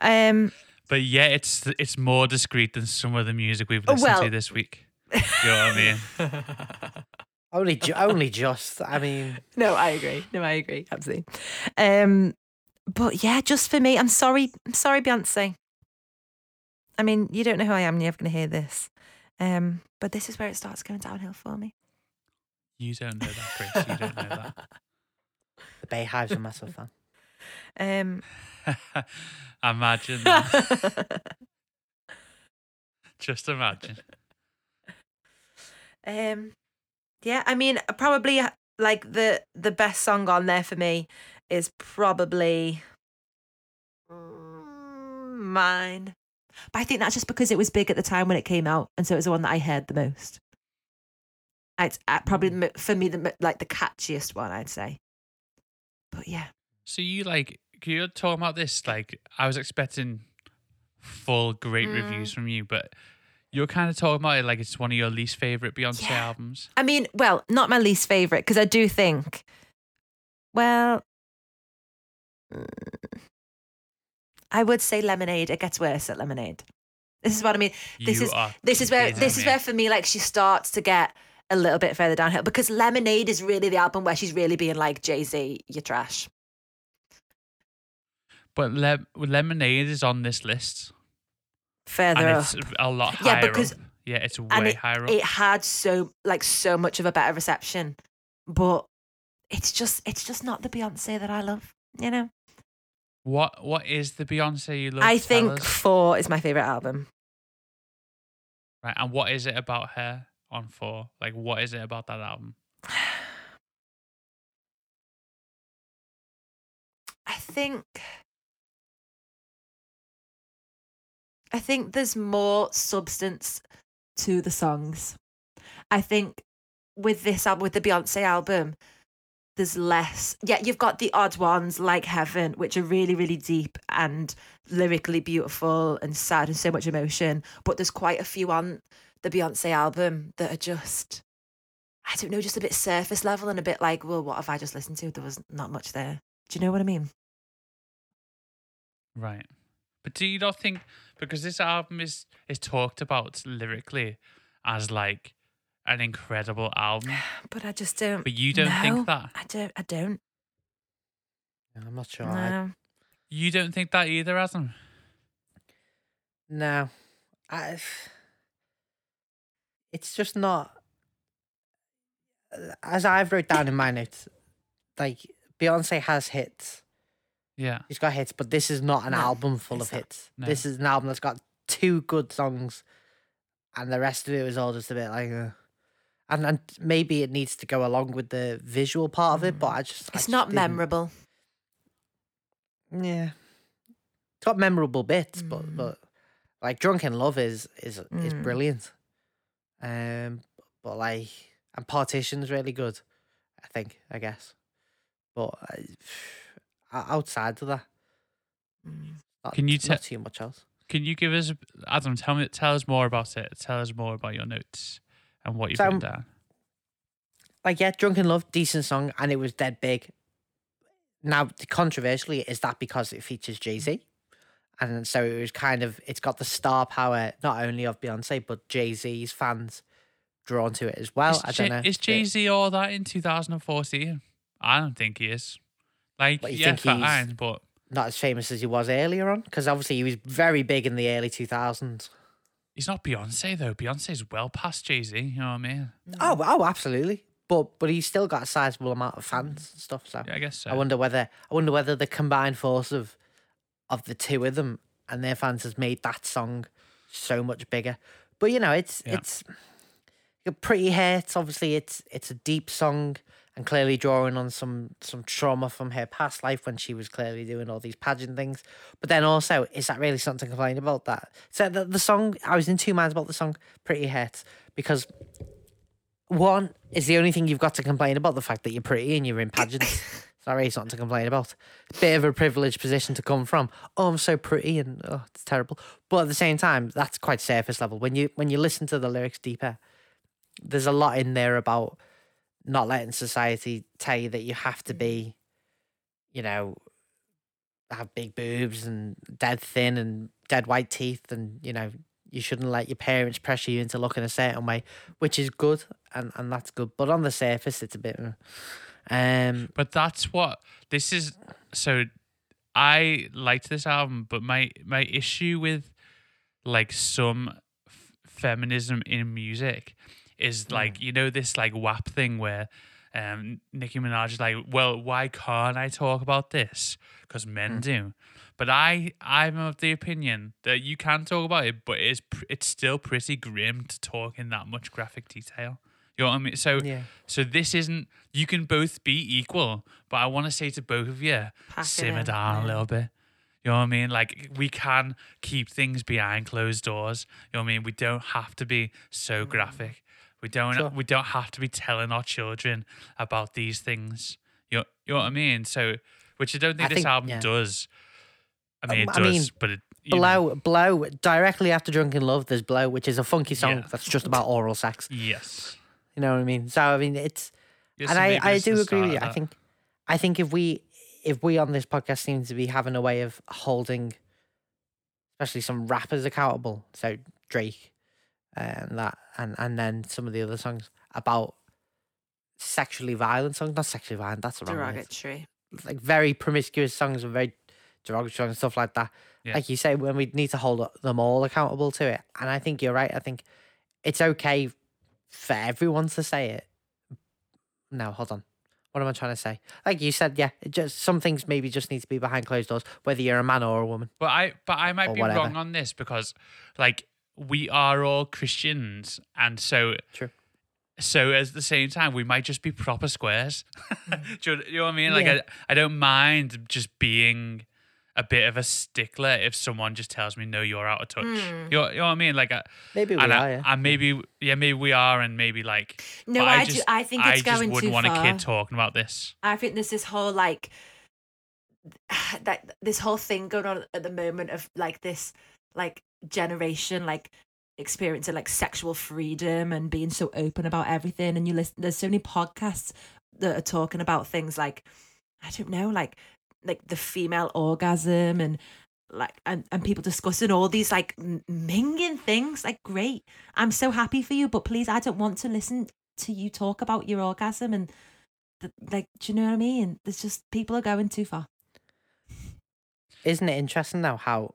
um, But yeah, it's it's more discreet than some of the music we've Oh, listened well- to this week. You know what I mean? Only, ju- only just. I mean, no, I agree. No, I agree. Absolutely. Um, but yeah, just for me, I'm sorry. I'm sorry, Beyonce. I mean, you don't know who I am. and You're never going to hear this. Um, but this is where it starts going downhill for me. You don't know that, Chris. You don't know that. the Beyhive's a massive fan. Um, imagine that. Just imagine. Um, yeah, I mean, probably uh, like the the best song on there for me is probably mine. But I think that's just because it was big at the time when it came out, and so it was the one that I heard the most. It's uh, probably for me the like the catchiest one, I'd say. But yeah, So you like you're talking about this like I was expecting full great Mm. reviews from you, but you're kind of talking about it like it's one of your least favorite Beyonce Yeah. albums. I mean, well, not my least favorite because I do think, well, mm, I would say Lemonade. It gets worse at Lemonade. This is what I mean. This you is- This is where this is where for me like she starts to get a little bit further downhill because Lemonade is really the album where she's really being like Jay Z, you're trash. But Le- Lemonade is on this list, Further and up, a lot Yeah, because- up. Yeah, it's way and it, higher up. it had so like so much of a better reception, but it's just it's just not the Beyonce that I love. You know, what What is the Beyonce you love? I think us. Four is my favorite album. right, and what is it about her on four? Like, what is it about that album? I think I think there's more substance to the songs. I think with this album, with the Beyonce album, there's less. Yeah, you've got the odd ones like Heaven, which are really, really deep and lyrically beautiful and sad and so much emotion. But there's quite a few on the Beyonce album that are just, I don't know, just a bit surface level and a bit like, well, what have I just listened to? There was not much there. Do you know what I mean? Right. But do you not think because this album is is talked about lyrically as like an incredible album, But I just don't. but you don't No, think that? I don't. I don't. I'm not sure. I, No. You don't think that either, Adam? no. I, it's just not. As I've wrote down in my notes, like Beyonce has hits. Yeah. She's got hits, but this is not an No, album full of not. hits. No. This is an album that's got two good songs, and the rest of it was all just a bit like. Uh, and and maybe it needs to go along with the visual part of it, but I just I It's just not didn't- memorable. Yeah, it's got memorable bits, but Mm. but like Drunk in Love is is is Mm. brilliant. Um, but like and Partition's really good. I think I guess, but I, outside of that, Mm. not, Can you tell too much else. Can you give us Adam, tell me tell us more about it. Tell us more about your notes and what you've So, written down. Like yeah, Drunk in Love, decent song, and it was dead big. Now, controversially, is that because it features Jay Z? And so it was kind of it's got the star power not only of Beyonce but Jay Z's fans drawn to it as well. is I Jay- don't know. Is Jay Z all that in 2014? I don't think he is. Like, But you yeah, think he's- fine, but not as famous as he was earlier on because obviously he was very big in the early 2000s. he's not Beyonce though. Beyonce's well past Jay Z. You know what I mean? Mm. Oh, oh, absolutely. But but he's still got a sizable amount of fans and stuff. So Yeah, I guess so. I wonder whether I wonder whether the combined force of of the two of them and their fans has made that song so much bigger. But you know, it's Yeah. it's pretty hurts. Obviously, it's it's a deep song and clearly drawing on some some trauma from her past life when she was clearly doing all these pageant things. But then also, is that really something to complain about? That so the the song I was in two minds about the song. Pretty hurts because one is the only thing you've got to complain about the fact that you're pretty and you're in pageants. It's not really something to complain about. Bit of a privileged position to come from. Oh, I'm so pretty and oh, it's terrible. But at the same time, that's quite surface level. When you when you listen to the lyrics deeper, there's a lot in there about not letting society tell you that you have to be, you know, have big boobs and dead thin and dead white teeth and you know you shouldn't let your parents pressure you into looking a certain way, which is good and and that's good. But on the surface, it's a bit. Um, But that's what this is. So I liked this album, but my my issue with like some f- feminism in music is like you know this like WAP thing where um Nicki Minaj is like, well, why can't I talk about this? Because men do. But I I'm of the opinion that you can talk about it, but it's pr- it's still pretty grim to talk in that much graphic detail. You know what I mean? So yeah. so this isn't. You can both be equal, but I want to say to both of you, Pack simmer down yeah. a little bit. You know what I mean? Like we can keep things behind closed doors. You know what I mean? We don't have to be so graphic. We don't. Sure. We don't have to be telling our children about these things. You know, you know what I mean? So, which I don't think I this think- album yeah. does. I mean, Um, it I mean, but it. you know, Blow, blow. Directly after Drunk in Love, there's Blow, which is a funky song Yeah. that's just about oral sex. Yes. You know what I mean? So I mean, it's Yes, and I, I do agree with you. I think, I think if we if we on this podcast seem to be having a way of holding, especially some rappers accountable, so Drake, and that, and and then some of the other songs about sexually violent songs, not sexually violent. That's the wrong word. Derogatory. Like very promiscuous songs and very derogatory and stuff like that. Yeah. Like you say, when we need to hold them all accountable to it, and I think you're right. I think it's okay for everyone to say it. No, hold on. What am I trying to say? Like you said, yeah, it just some things maybe just need to be behind closed doors, whether you're a man or a woman. But I but I might be whatever. wrong on this because like we are all Christians and so True. so at the same time we might just be proper squares. Do you, you know what I mean? Like Yeah. I, I don't mind just being a bit of a stickler if someone just tells me no you're out of touch. Hmm. You, know, you know what I mean? Like I, Maybe we and, are, I, yeah. and maybe yeah maybe we are and maybe like No, but I, just do. I think I it's just going wouldn't too want far. a kid talking about this. I think there's this whole like that this whole thing going on at the moment of like this like generation like experiencing like sexual freedom and being so open about everything and you listen there's so many podcasts that are talking about things like I don't know like like the female orgasm and like and, and people discussing all these like minging things like great. I'm so happy for you but please i don't want to listen to you talk about your orgasm and th- like do you know what i mean? There's just people are going too far Isn't it interesting though how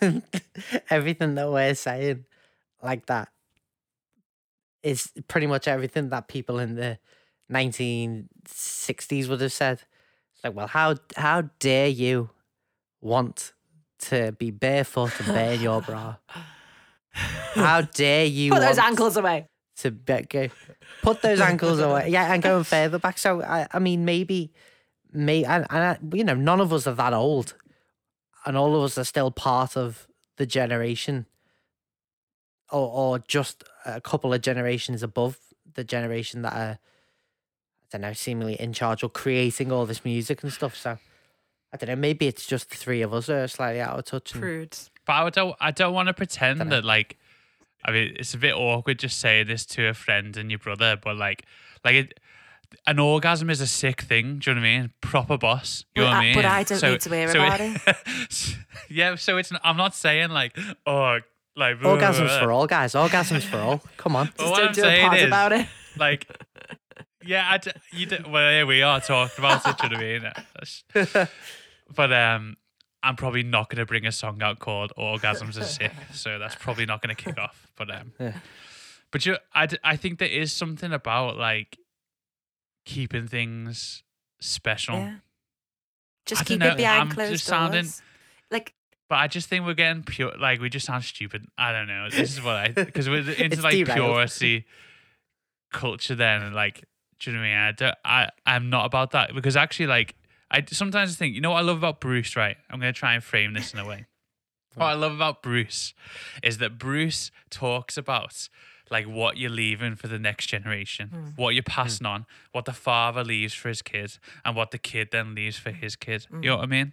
everything that we're saying like that is pretty much everything that people in the 1960s would have said. It's like, well, how how dare you want to be barefoot and bare your bra? How dare you put those ankles away to be, go, put those ankles away? Yeah, and going further back. So I, I mean, maybe, me, and, and I, you know, none of us are that old, and all of us are still part of the generation, or or just a couple of generations above the generation that are, I don't know, seemingly in charge or creating all this music and stuff. So. I don't know. Maybe it's just the three of us are slightly out of touch. And, prude But I don't I don't want to pretend that like I mean it's a bit awkward just saying this to a friend and your brother, but like like it, an orgasm is a sick thing. Do you know what I mean? Proper boss. You know But what I I- mean? but I don't need to hear about it. yeah, so it's I'm not saying like oh like Orgasms for all, guys. Orgasms for all. Come on. But just don't I'm do a saying pod is, about it like yeah, I d- you d- well here we are talking about it. Do you know what I mean? But um, I'm probably not going to bring a song out called "Orgasms Are Sick," so that's probably not going to kick off. But um, Yeah. but you, I, d- I think there is something about like keeping things special. yeah just keep dunno, it behind I'm closed just sounding- doors like But I just think we're getting pure. Like we just sound stupid. I don't know. This is what I because we're into like derailed. purity culture. Then and like, do you know what I mean? I, don't, I I'm not about that because actually, like, I sometimes think you know what I love about Bruce. Right? I'm gonna try and frame this in a way. What I love about Bruce is that Bruce talks about like what you're leaving for the next generation, Hmm. what you're passing hmm. on, what the father leaves for his kid, and what the kid then leaves for his kid. You know hmm. what I mean?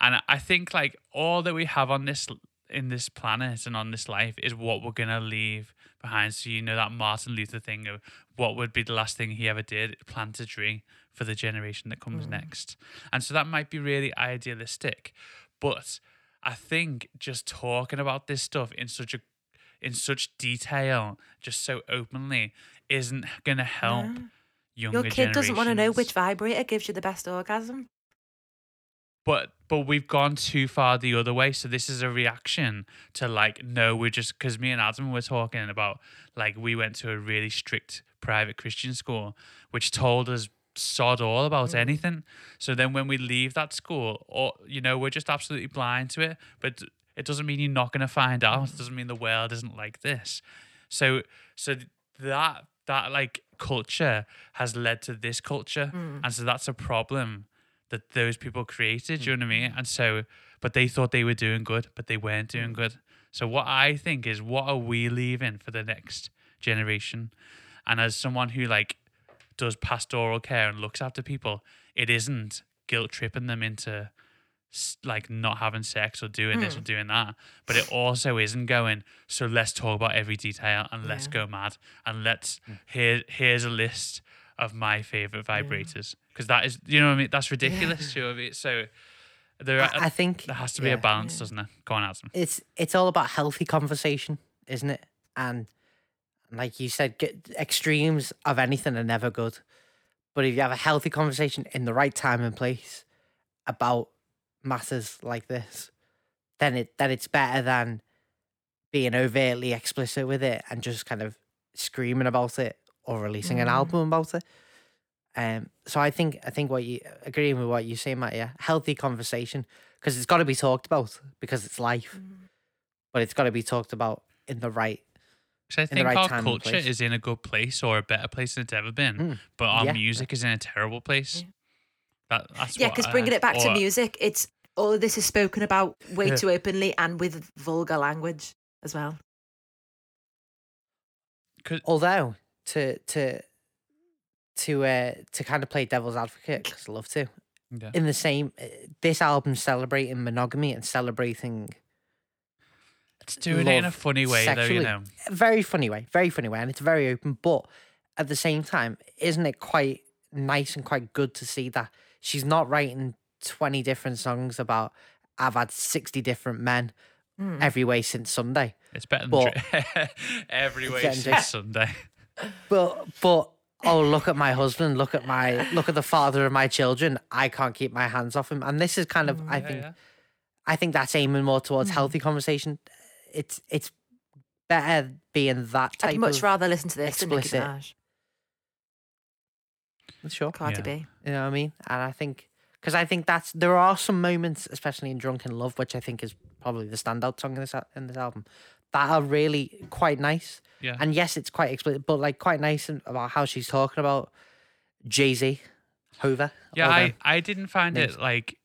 And I- I think like all that we have on this in this planet and on this life is what we're gonna leave behind. So you know that Martin Luther thing of what would be the last thing he ever did, plant a tree for the generation that comes hmm. next. And so that might be really idealistic, but I think just talking about this stuff in such a in such detail, just so openly, isn't gonna help No. younger Your kid doesn't want to know which vibrator gives you the best orgasm. but but we've gone too far the other way so this is a reaction to like no we're just because me and adam were talking about like we went to a really strict private christian school which told us sod all about mm. anything so then when we leave that school or you know we're just absolutely blind to it but it doesn't mean you're not going to find out it doesn't mean the world isn't like this so so that that like culture has led to this culture mm. and so that's a problem that those people created. Do you know what I mean? Mm. And so, but they thought they were doing good, but they weren't doing mm. good. So what I think is, what are we leaving for the next generation? And as someone who like does pastoral care and looks after people, it isn't guilt tripping them into like not having sex or doing this or hmm. doing that. But it also isn't going. So let's talk about every detail and let's go mad and let's hmm. here. Here's a list of my favorite vibrators because that is you know what I mean. That's ridiculous. You know what I mean? So there, I, I think there has to be yeah. a balance, doesn't it Go on, Adam. it's it's all about healthy conversation, isn't it? And like you said, get, extremes of anything are never good. But if you have a healthy conversation in the right time and place about matters like this, then it then it's better than being overtly explicit with it and just kind of screaming about it or releasing an Mm. album about it. Um, so I think I think what you agreeing with what you say, Matt. Yeah, healthy conversation because it's got to be talked about because it's life, but it's got to be talked about in the right. So I the think right our culture is in a good place or a better place than it's ever been, Mm. but our Yeah. music is in a terrible place. That, that's Yeah, what because I- bringing it back to music, it's all of this is spoken about way too openly and with vulgar language as well. Although to to to uh to kind of play devil's advocate, because I love to. Yeah. In the same, uh, this album celebrating monogamy and celebrating It's doing it in a funny way, though. You know, very funny way, very funny way, and it's very open. But at the same time, isn't it quite nice and quite good to see that she's not writing twenty different songs about I've had sixty different men Mm. every way since Sunday. it's better than But- dri- every way since this- Sunday. But but oh look at my husband, look at my look at the father of my children. I can't keep my hands off him. And this is kind of I Yeah, think yeah. I think that's aiming more towards healthy conversation. It's it's better being that type I'd much of rather listen to this than Nicki explicit. Minaj, sure. Cardi Yeah. B. You know what I mean? And I think because I think that's there are some moments, especially in Drunk in Love, which I think is probably the standout song in this in this album, that are really quite nice. Yeah. And yes, it's quite explicit, but like quite nice in- about how she's talking about Jay Z, Hoover. Yeah, I. I didn't find names. it like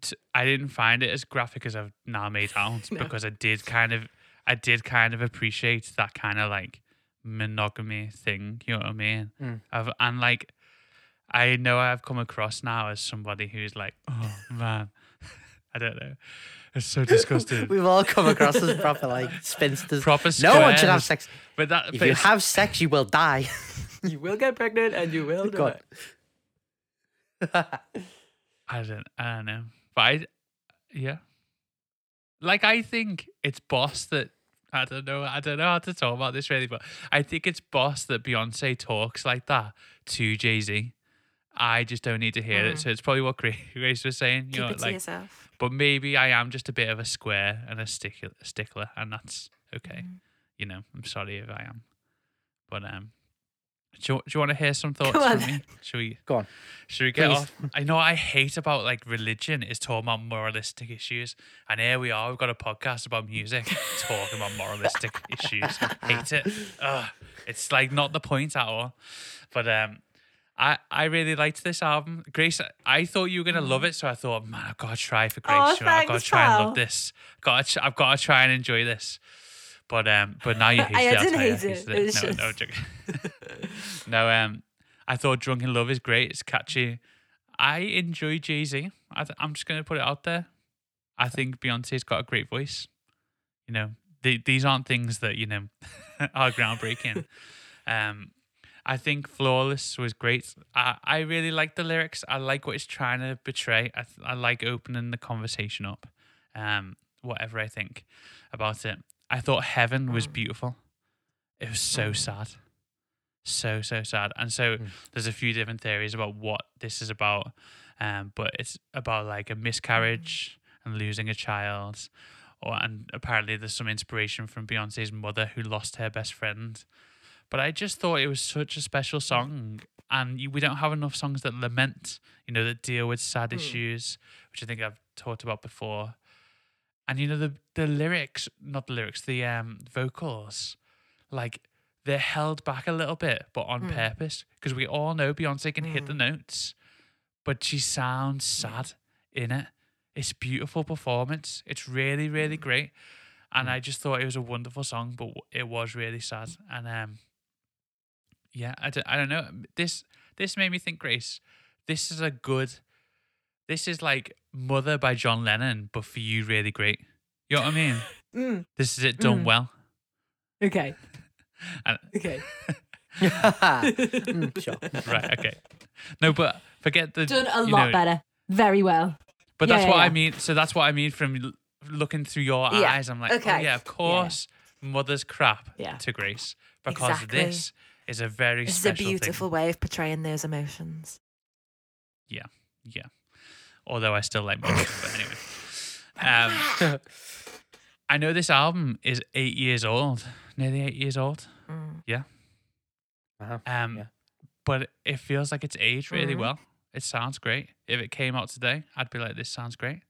t- I didn't find it as graphic as I've now made out No. because I did kind of I did kind of appreciate that kind of like monogamy thing. You know what I mean? Mm. I've, and like I know I've come across now as somebody who's like, oh man, I don't know, it's so disgusting. We've all come across as proper like spinsters. Proper no one should have sex. But that If but you have sex, you will die. You will get pregnant and you will God. I don't I don't know. But I yeah. Like I think it's boss that I don't know I don't know how to talk about this really, but I think it's boss that Beyonce talks like that to Jay Z. I just don't need to hear it. Mm. So it's probably what Grace was saying. You Keep know, it to yourself. but maybe I am just a bit of a square and a stickler, stickler, and that's okay. Mm. You know, I'm sorry if I am. But um, do you, do you want to hear some thoughts on from me? Should we? Go on. Should we get Please. off? I know what I hate about like religion is talking about moralistic issues, and here we are. We've got a podcast about music talking about moralistic issues. I hate it. Ugh, it's like not the point at all. But um, I I really liked this album, Grace. I thought you were gonna love it, so I thought, man, I've got to try for Grace. You know, I've got to try and love this. Got to, I've got to try and enjoy this. But um, but now you hate I it. I'll didn't you, hate I it. It was no, no, just- no, um, I thought "Drunk in Love" is great. It's catchy. I enjoy Jay Z. Th- I'm just gonna put it out there. I think Beyonce's got a great voice. You know, the, these aren't things that you know are groundbreaking. um, I think "Flawless" was great. I, I really like the lyrics. I like what it's trying to betray. I, th- I like opening the conversation up. Um, whatever I think about it. I thought "Heaven" was Mm. beautiful. It was so Mm. sad, so so sad. And so Mm. there's a few different theories about what this is about. Um, but it's about like a miscarriage and losing a child, or and apparently there's some inspiration from Beyonce's mother who lost her best friend. But I just thought it was such a special song, and you, we don't have enough songs that lament, you know, that deal with sad Mm. issues, which I think I've talked about before. And you know the the lyrics, not the lyrics, the um vocals, like they're held back a little bit, but on Mm. purpose, because we all know Beyonce can hit the notes, but she sounds sad in it. It's beautiful performance. It's really, really great. And I just thought it was a wonderful song, but it was really sad. And um, yeah, I don't, I don't know. This this made me think, Grace. This is a good. This is like Mother by John Lennon, but for you, really great. You know what I mean? Mm, This is it done Mm. well. okay. And- Okay. Mm, sure. Right. Okay. No, but forget the Done a lot know, better. Very well. But Yeah, that's yeah, what I mean. So that's what I mean from looking through your Yeah, eyes. I'm like, oh okay, yeah, of course, mother's crap Yeah. to Grace because Exactly. this is a very This is a special beautiful way of portraying those emotions. Yeah, Yeah. Although I still like mother, but anyway. Um, I know this album is eight years old, nearly eight years old. Mm. Wow. Um, Yeah. but it feels like it's aged really Mhm. well. It sounds great. If it came out today, I'd be like, this sounds great.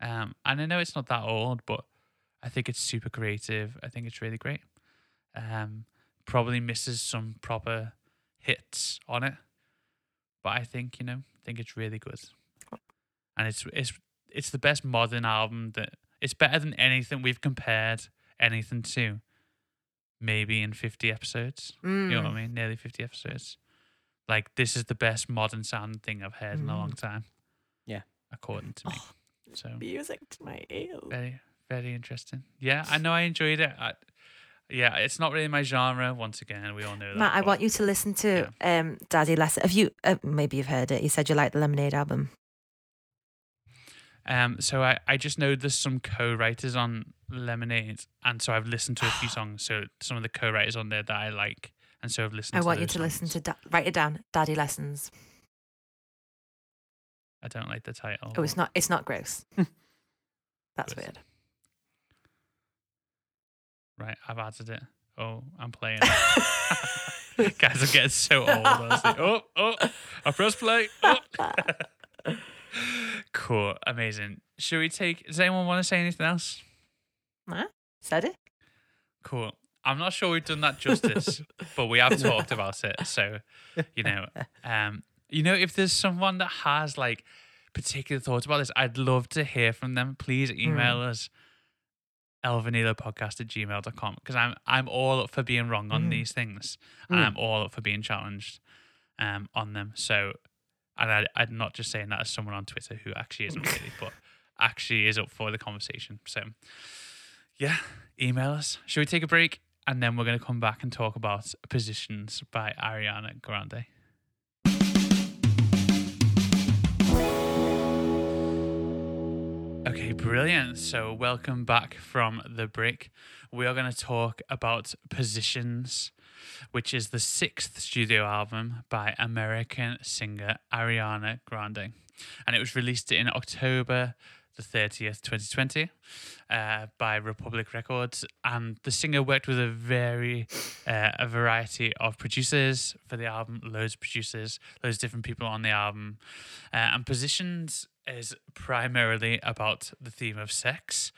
Um, and I know it's not that old, but I think it's super creative. I think it's really great. Um, probably misses some proper hits on it, but I think you know, I think it's really good. And it's it's it's the best modern album that it's better than anything we've compared anything to. Maybe in fifty episodes. You know what I Mm. mean? Nearly 50 episodes. Like, this is the best modern sound thing I've heard in a long time. Yeah. According to me. So, Music to my ears. very, very interesting. Yeah, I know I enjoyed it. I, yeah, it's not really my genre. Once again, we all know that. Matt, I but- want you to listen to um, Daddy Lesson. Have you? Uh, maybe you've heard it. You said you like the Lemonade album. Um, so I, I just know there's some co-writers on Lemonade, and so I've listened to a few songs. So some of the co-writers on there that I like, and so I've listened. I want you to listen to. Da- write it down. Daddy Lessons. I don't like the title. Oh, it's not. It's not gross. That's Good. weird. Right, I've added it. Oh, I'm playing. Guys, I'm getting so old. Honestly. Oh, oh, I press play. Oh. cool, amazing. Should we take? Does anyone want to say anything else? Huh? Said it. Cool. I'm not sure we've done that justice, but we have talked about it. So, you know, um, you know, if there's someone that has like particular thoughts about this, I'd love to hear from them. Please email us elvinilopodcast at gmail.com because I'm I'm all up for being wrong on Mm. these things. And Mm. I'm all up for being challenged um on them. So and I I'm not just saying that as someone on Twitter who actually isn't really, but actually is up for the conversation. So yeah, email us. Should we take a break? And then we're going to come back and talk about Positions by Ariana Grande. Okay, brilliant. So, welcome back from the break. We are going to talk about Positions, which is the sixth studio album by American singer Ariana Grande. And it was released in October the 30th, 2020, uh, by Republic Records. And the singer worked with a very, uh, a variety of producers for the album, loads of producers, loads of different people on the album. Uh, and Positions is primarily about the theme of sex.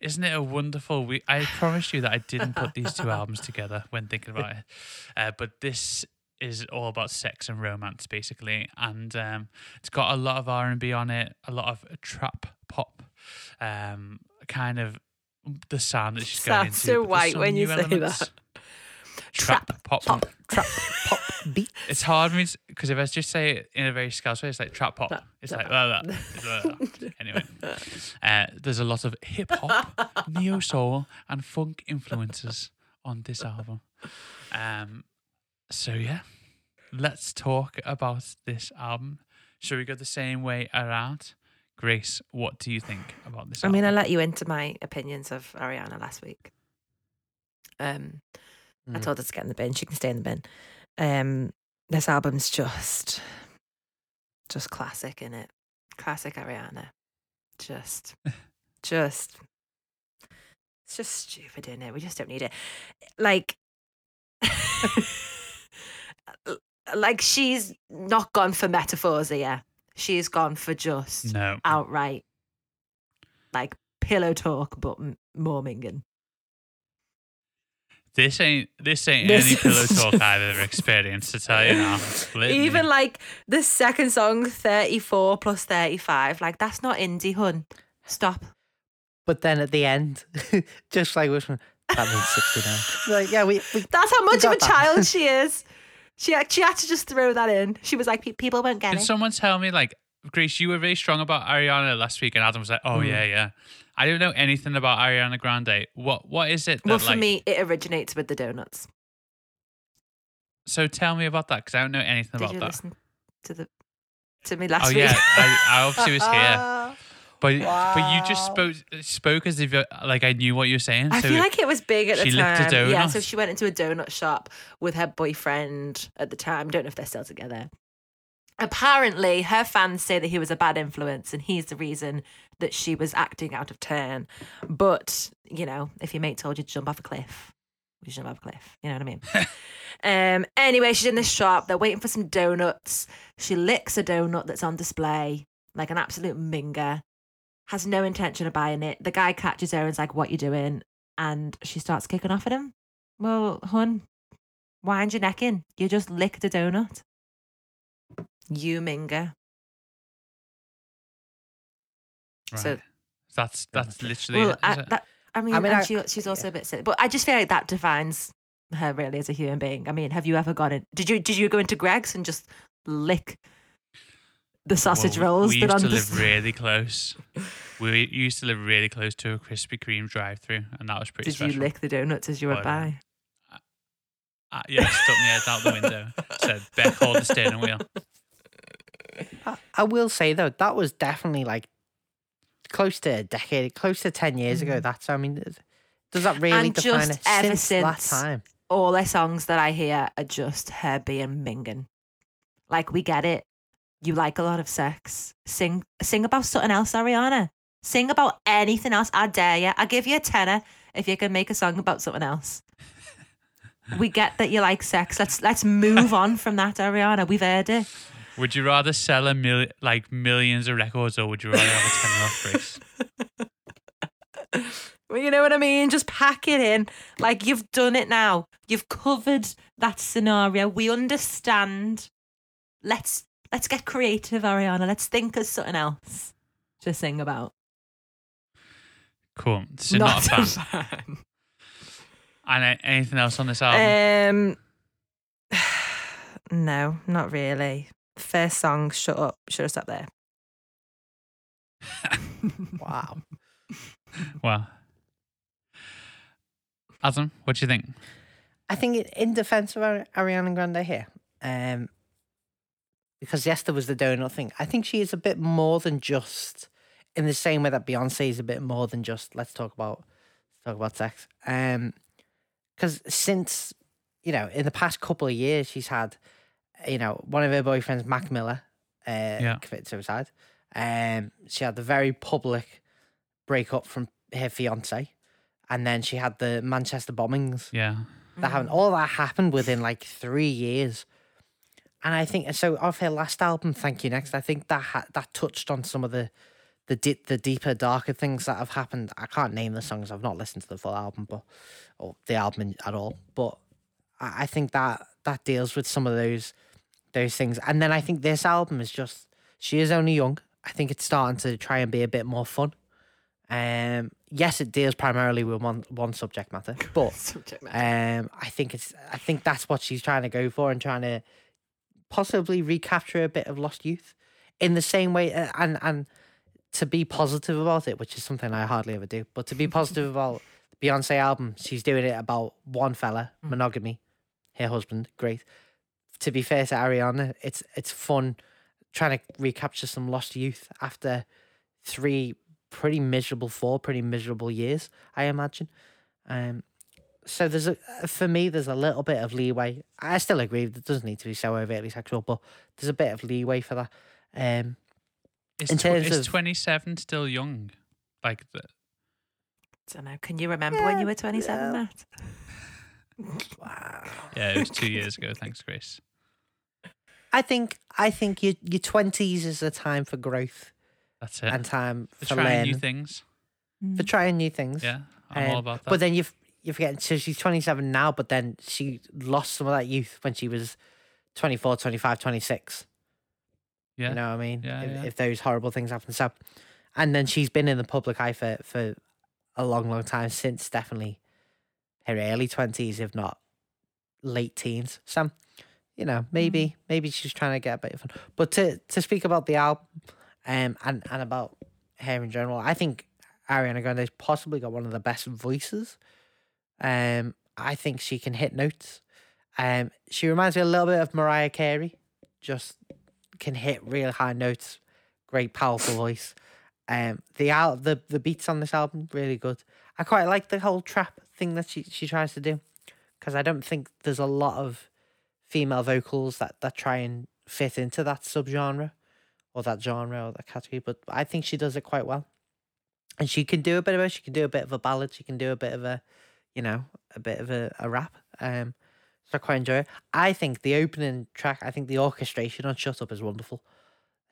Isn't it a wonderful we I promised you that I didn't put these two albums together when thinking about it. Uh, but this is all about sex and romance basically and um, it's got a lot of R&B on it, a lot of trap pop, um, kind of the sound that she's going into. So white when you say elements. that. Trap, Trap, pop. Pop, trap, pop, beat. It's hard me because if I just say it in a very scouse way, it's like trap pop. Trap, it's trap. like blah, blah, blah, blah. anyway. Uh, there's a lot of hip hop, neo soul, and funk influences on this album. Um, so yeah, let's talk about this album. Shall we go the same way around? Grace, what do you think about this I album? mean, I let you into my opinions of Ariana last week. Um, I Mm. told her to get in the bin. She can stay in the bin. Um, this album's just, just classic in it. Classic Ariana. Just, just, it's just stupid in it. We just don't need it. Like, like she's not gone for metaphors here. She's gone for just no. outright like pillow talk, but m- minging. This ain't this ain't This any pillow talk I've ever experienced. To tell you now, Believe me. Even like the second song, 34 plus 35, like that's not indie, hun. Stop. But then at the end, just like which one? That means 69. like, yeah, we, we That's how much of a that. child she is. She, had- she had to just throw that in. She was like, people won't get Did it. someone tell me like Grace, you were very strong about Ariana last week, and Adam was like, "Oh Mm. yeah, yeah." I don't know anything about Ariana Grande. What what is it that well, for like? me, it originates with the donuts. so tell me about that because I don't know anything Did about you that. listen to the to me last week. oh week? yeah, I, I obviously was here, but but you just spoke spoke as if uh, like I knew what you were saying. I so feel like it was big at the time. Yeah, so she went into a donut shop with her boyfriend at the time. Don't know if they're still together. Apparently, her fans say that he was a bad influence and he's the reason that she was acting out of turn. But, you know, if your mate told you to jump off a cliff, you jump off a cliff. You know what I mean? um. Anyway, she's in this shop. They're waiting for some donuts. She licks a donut that's on display, like an absolute minger. Has no intention of buying it. The guy catches her and's like, "What you doing?" And she starts kicking off at him. Well, hun, wind your neck in. You just licked a donut. You minger. right. so- that's that's literally. Well, it, I, that, I mean, mean, and I- she, she's also a bit silly, but I just feel like that defines her really as a human being. I mean, have you ever gone in? Did you did you go into Greggs and just lick the sausage Well, rolls? We that used to the- live really close. We used to live really close to a Krispy Kreme drive-through, and that was pretty Did special. you lick the donuts as you went Well, by? Uh, yeah, stuck my head out the window. Said, "Beck, hold the steering wheel." I, I will say though, that was definitely like close to a decade, close to 10 years ago. Mm. That's, I mean, does- that really And define just it ever since, that time? all their songs that I hear are just her being minging. Like we get it. You like a lot of sex. Sing sing about something else, Ariana. Sing about anything else. I dare you. I give you a tenner if you can make a song about something else. we get that you like sex. Let's let's move on from that, Ariana. We've heard it. Would you rather sell a mil- like millions of records, or would you rather have a ten off Grace? Well, you know what I mean? Just pack it in. Like you've done it now. You've covered that scenario. We understand. Let's let's get creative, Ariana. Let's think of something else to sing about. Cool. So not, a fan. fan. And anything else on this album? Um, no, not really. First song, shut up. Should have stopped there. Wow. wow. Adam, what do you think? I think in- in defense of Ari- Ariana Grande here, um, because yes, there was the donut thing. I think she is a bit more than just in the same way that Beyonce is a bit more than just let's talk about let's talk about sex. Um, because since you know in the past couple of years, she's had you know one of her boyfriends, Mac Miller, uh, Yeah. commit suicide. Um, she had the very public breakup from her fiance, and then she had the Manchester bombings Yeah. that happened. All that happened within like three years, and I think so. Of her last album, Thank You Next, I think that ha- that touched on some of the the di- the deeper, darker things that have happened. I can't name the songs. I've not listened to the full album, but or the album at all. But I, I think that that deals with some of those those things. And then I think this album is just she is only young. I think it's starting to try and be a bit more fun. Um, yes, it deals primarily with one one subject matter, but Subject matter. um, I think it's I think that's what she's trying to go for and trying to possibly recapture a bit of lost youth in the same way uh, and and to be positive about it, which is something I hardly ever do, but to be positive about the Beyonce album, she's doing it about one fella, monogamy, her husband, great. To be fair to Ariana, it's it's fun trying to recapture some lost youth after three pretty miserable, four pretty miserable years, I imagine. Um, so there's a for me there's a little bit of leeway. I still agree that it doesn't need to be so overtly sexual, but there's a bit of leeway for that. Um, Is, In tw- terms is of- 27 still young? Like, the, don't know. Can you remember when you were 27, yeah. Matt? yeah, it was two years ago. Thanks, Grace. I think I think your your twenties is a time for growth That's it. and time For for trying learning, new things. for trying new things. Yeah, I'm all Um, about that. But then you've you forget so she's 27 now, but then she lost some of that youth when she was 24, 25, 26. yeah, You know what I mean? Yeah, if, yeah. if those horrible things happen. So, and then she's been in the public eye for, for a long, long time since definitely her early 20s, if not late teens. So, you know, maybe Mm. maybe she's trying to get a bit of fun. But to, to speak about the album um, and, and about her in general, I think Ariana Grande's possibly got one of the best voices. Um, I think she can hit notes. Um, she reminds me a little bit of Mariah Carey, just can hit real high notes, great powerful voice. Um, the al- the the beats on this album really good. I quite like the whole trap thing that she she tries to do, because I don't think there's a lot of female vocals that that try and fit into that subgenre, or that genre or that category. But I think she does it quite well, and she can do a bit of it. She can do a bit of a ballad. She can do a bit of a, you know, a bit of a, a rap. Um, so I quite enjoy it. I think the opening track, I think the orchestration on Shut Up is wonderful.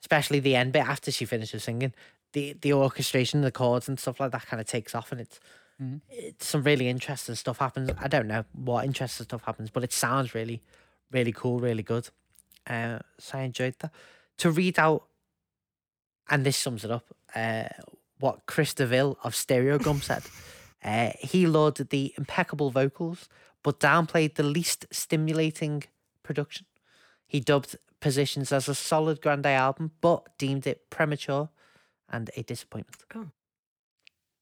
Especially the end bit after she finishes singing. The the orchestration, the chords and stuff like that kind of takes off and it's Mhm. it's some really interesting stuff happens. I don't know what interesting stuff happens, but it sounds really, really cool, really good. Uh, so I enjoyed that. To read out and this sums it up, uh, what Chris DeVille of Stereogum said. Uh, he lauded the impeccable vocals, but downplayed the least stimulating production. He dubbed Positions as a solid Grande album, but deemed it premature and a disappointment. Oh.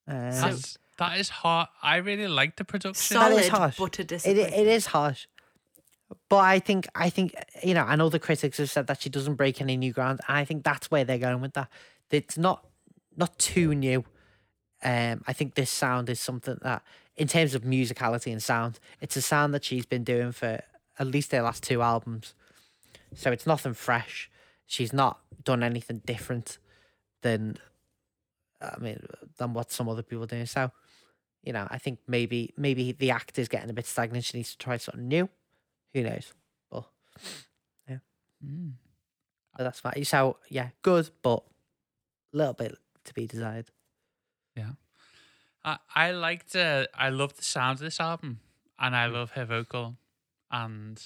Uh, That's, that is hard. I really like the production. That is Solid, harsh. but a it, disappointment. it is harsh. But I think I think you know, know the critics have said that she doesn't break any new ground. And I think that's where they're going with that. It's not not too new. Um, I think this sound is something that, in terms of musicality and sound, it's a sound that she's been doing for at least their last two albums. So it's nothing fresh. She's not done anything different than, I mean, than what some other people are doing. So, you know, I think maybe maybe the act is getting a bit stagnant. She needs to try something new. Who knows? But Mm. but that's fine. So yeah, good, but a little bit to be desired. Yeah, I, I liked uh, I love the sound of this album and I love her vocal and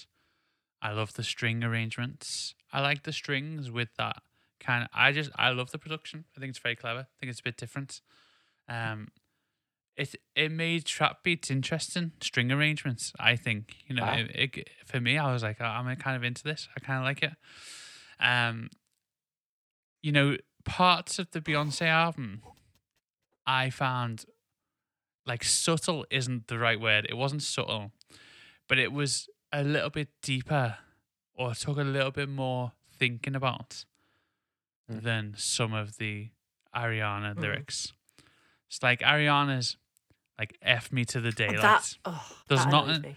I love the string arrangements. I like the strings with that kind of I just I love the production. I think it's very clever. I think it's a bit different. Um it it made trap beats interesting string arrangements. I think you know Wow. it, it, for me. I was like, oh, I'm kind of into this. I kind of like it. Um, you know, parts of the Beyonce album, I found like subtle isn't the right word. It wasn't subtle, but it was a little bit deeper or took a little bit more thinking about Mm. than some of the Ariana Mm. lyrics. It's like Ariana's like F me to the daylight. That, oh, There's that not annoys an- me.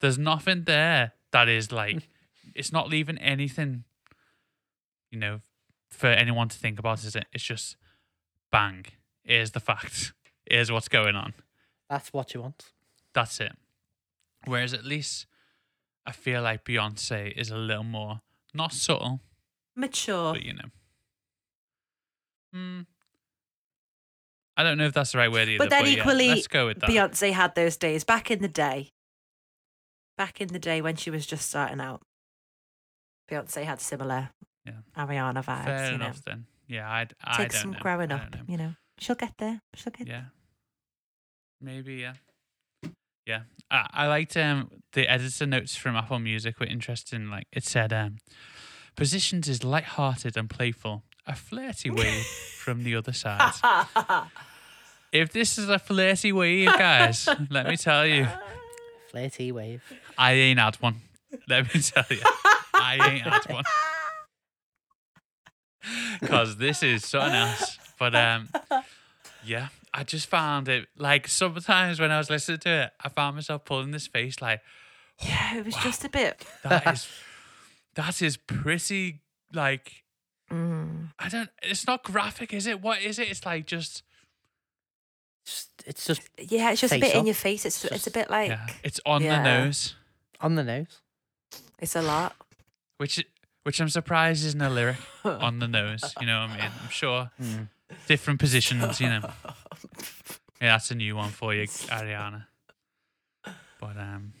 There's nothing there that is like it's not leaving anything, you know, for anyone to think about, is it? It's just bang. Here's the fact. Here's what's going on. That's what you want. That's it. Whereas at least I feel like Beyonce is a little more not subtle, mature. but you know. Hmm. I don't know if that's the right word either. But then yeah, equally, let's go with that. Beyonce had those days back in the day. Back in the day when she was just starting out, Beyonce had similar Yeah. Ariana vibes. Fair you know, enough then. Yeah, I, I don't some know. growing up. know. You know, she'll get there. She'll get Yeah. Maybe yeah. Yeah, I, I liked um the editor notes from Apple Music were interesting. Like it said, um, positioned is light-hearted and playful, a flirty wave from the other side. If this is a flirty wave, guys, let me tell you, Flirty wave. I ain't had one. Let me tell you, I ain't had one. Cause this is something else. But um, yeah, I just found it like sometimes when I was listening to it, I found myself pulling this face like yeah, it was just a bit. that is that is pretty like Mm. I don't. It's not graphic, is it? What is it? It's like just Just, it's just Yeah, it's just a Face bit in your face. It's it's a bit like yeah. It's on Yeah. the nose, on the nose. it's a lot. which which I'm surprised isn't a lyric on the nose. You know what I mean? I'm sure Mm. different positions. You know. Yeah, that's a new one for you, Ariana. But um,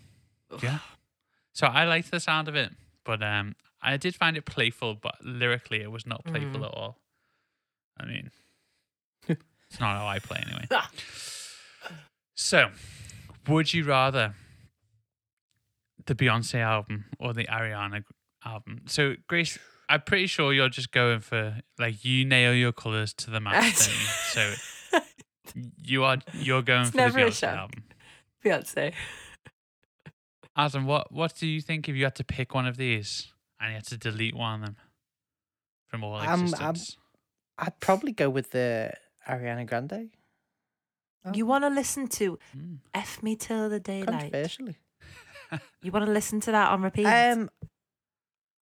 yeah. So I liked the sound of it, but um, I did find it playful, but lyrically it was not playful Mm. at all. I mean, it's not how I play anyway. So, would you rather the Beyonce album or the Ariana album? So, Grace, I'm pretty sure you're just going for like you nail your colors to the don't? So you are you're going It's for the Beyonce album. Beyonce. Adam, what what do you think if you had to pick one of these and you had to delete one of them from all I'm- I'm- existence? I'd probably go with the Ariana Grande. You want to listen to Mm. "F Me Till the Daylight"? Controversially. You want to listen to that on repeat? Um,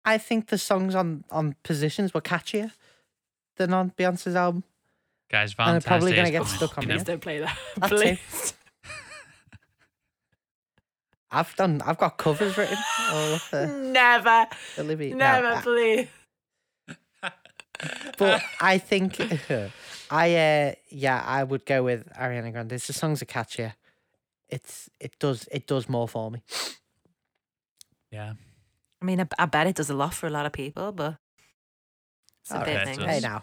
I think the songs on on positions were catchier than on Beyonce's album. Guys, And I'm probably gonna get coming, stuck on you me. know? don't play that, That please. I've done. I've got covers written all over Never, Olivia. no, never, I- please. but I think I uh yeah I would go with Ariana Grande. The songs are catchier. It's it does it does more for me. Yeah. I mean, I, I bet it does a lot for a lot of people, but it's a All bit thing. does. Hey now,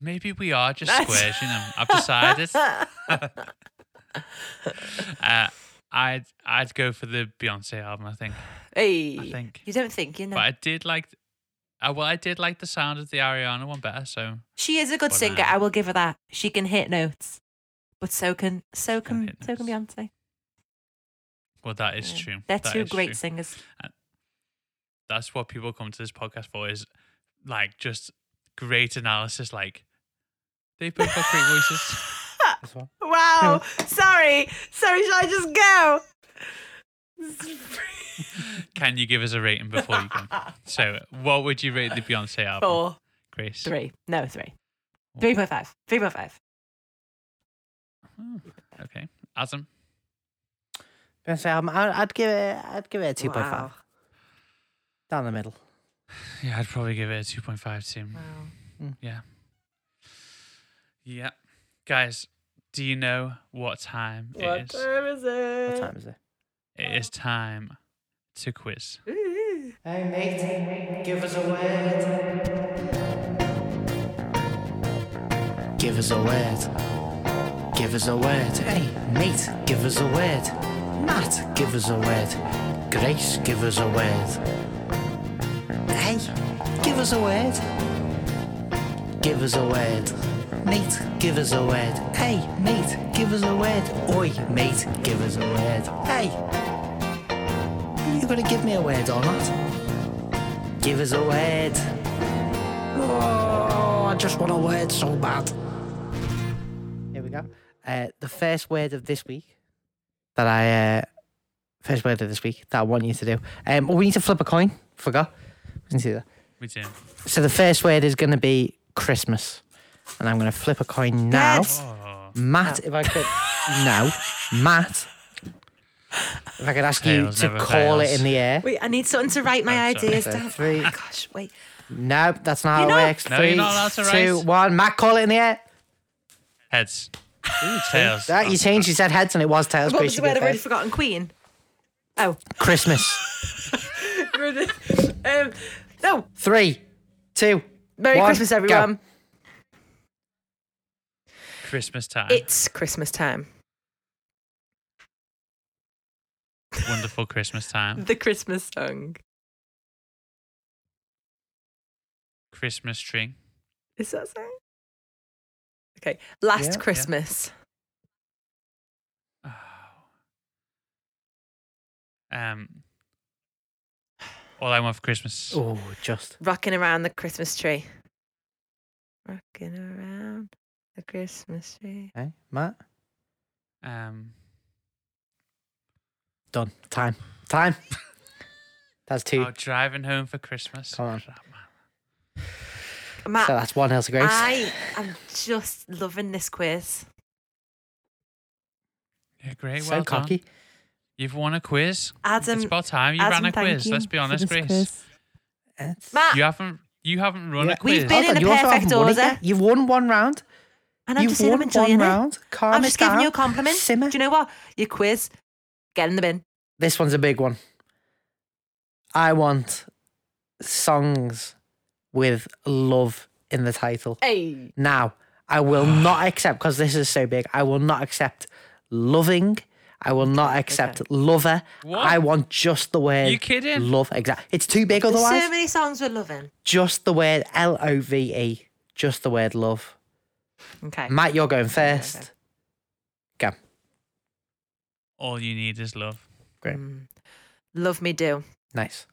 Maybe we are just That's- squares, you know. I've decided. uh, I'd I'd go for the Beyonce album. I think. hey, I think. you don't think you know? But I did like. Uh, well, I did like the sound of the Ariana one better. So She is a good But, singer. uh, I will give her that. She can hit notes, but so can so Can can so can. Beyonce. well, that is Yeah. true. They're That two great true. singers. That's what people come to this podcast for. Is like just great analysis. Like they both got great voices. this one. Wow. sorry. Sorry. Shall I just go? Can you give us a rating before you go? So, what would you rate the Beyonce album, Four, Grace? three. No, three. Three point five. Three point five. Oh, okay, Adam. Beyonce album. I, I'd give it. I'd give it a two point five. Wow. Down the middle. Yeah, I'd probably give it a two point five too. Wow. Hmm. Yeah. Yeah, guys. Do you know what time it is? time is it? What time is it? It is time to quiz. Ooh. Hey mate, give us a word. Give us a word. Give us a word. Hey mate, give us a word. Matt, give us a word. Grace, give us a word. Hey, give us a word. Give us a word. Mate, give us a word. Hey, mate, give us a word. Oi, mate, give us a word. Hey, you gonna give me a word or not? Give us a word. Oh, I just want a word so bad. Here we go. Uh, the first word of this week that I, uh, first word of this week that I want you to do. Um, we need to flip a coin. Forgot. We can see that. We do. So the first word is going to be Christmas, and I'm going to flip a coin now. Yes. Oh, Matt, if I could, no, Matt. If I could ask you Tails to never call it in the air. Wait, I need something to write my Oh, sorry. ideas So down. three- Oh, gosh, wait. No, that's not You're how it not- works. No, you're Three, not allowed to two, write. one. Matt, call it in the air. heads. Tails. That, you changed. You said heads, and it was tails. What Grace, was the you word? I've already first. forgotten. Queen. Oh. Christmas. um, no. Three, two. Merry One, Christmas, go. everyone. Christmas time. It's Christmas time. Wonderful Christmas time. The Christmas song. Christmas tree. Is that song? Okay. Last Yeah, yeah. Christmas. Oh. Um. All I want for Christmas. Oh, just Rocking around the Christmas tree. Rocking around the Christmas tree. Hey, Matt. Um. Done. Time. Time. That's two. Oh, driving home for Christmas. Come on. Crap, man. Matt, so that's one Elsa Grace. I am just loving this quiz. Yeah, great. so well cocky. done. You've won a quiz. Adam, it's about time you Adam, ran a quiz. you Let's be honest, Grace. quiz. Matt, You haven't. You haven't run Yeah. a quiz. We've been Hold in on, a you also haven't perfect order. You've won one round. And I'm You've just saying I'm won enjoying one it. round. I'm just giving you a compliment. Simmer. Do you know what? Your quiz, get in the bin. This one's a big one. I want songs with love in the title. Hey. Now, I will not accept because this is so big. I will not accept loving. I will not accept lover. What? I want just the word You kidding? love. Exactly. It's too big There's otherwise. so many songs we're loving. Just the word L O V E. Just the word love. Okay. Matt, you're going first. Go. All you need is love. Great. Mm. Love me do. Nice.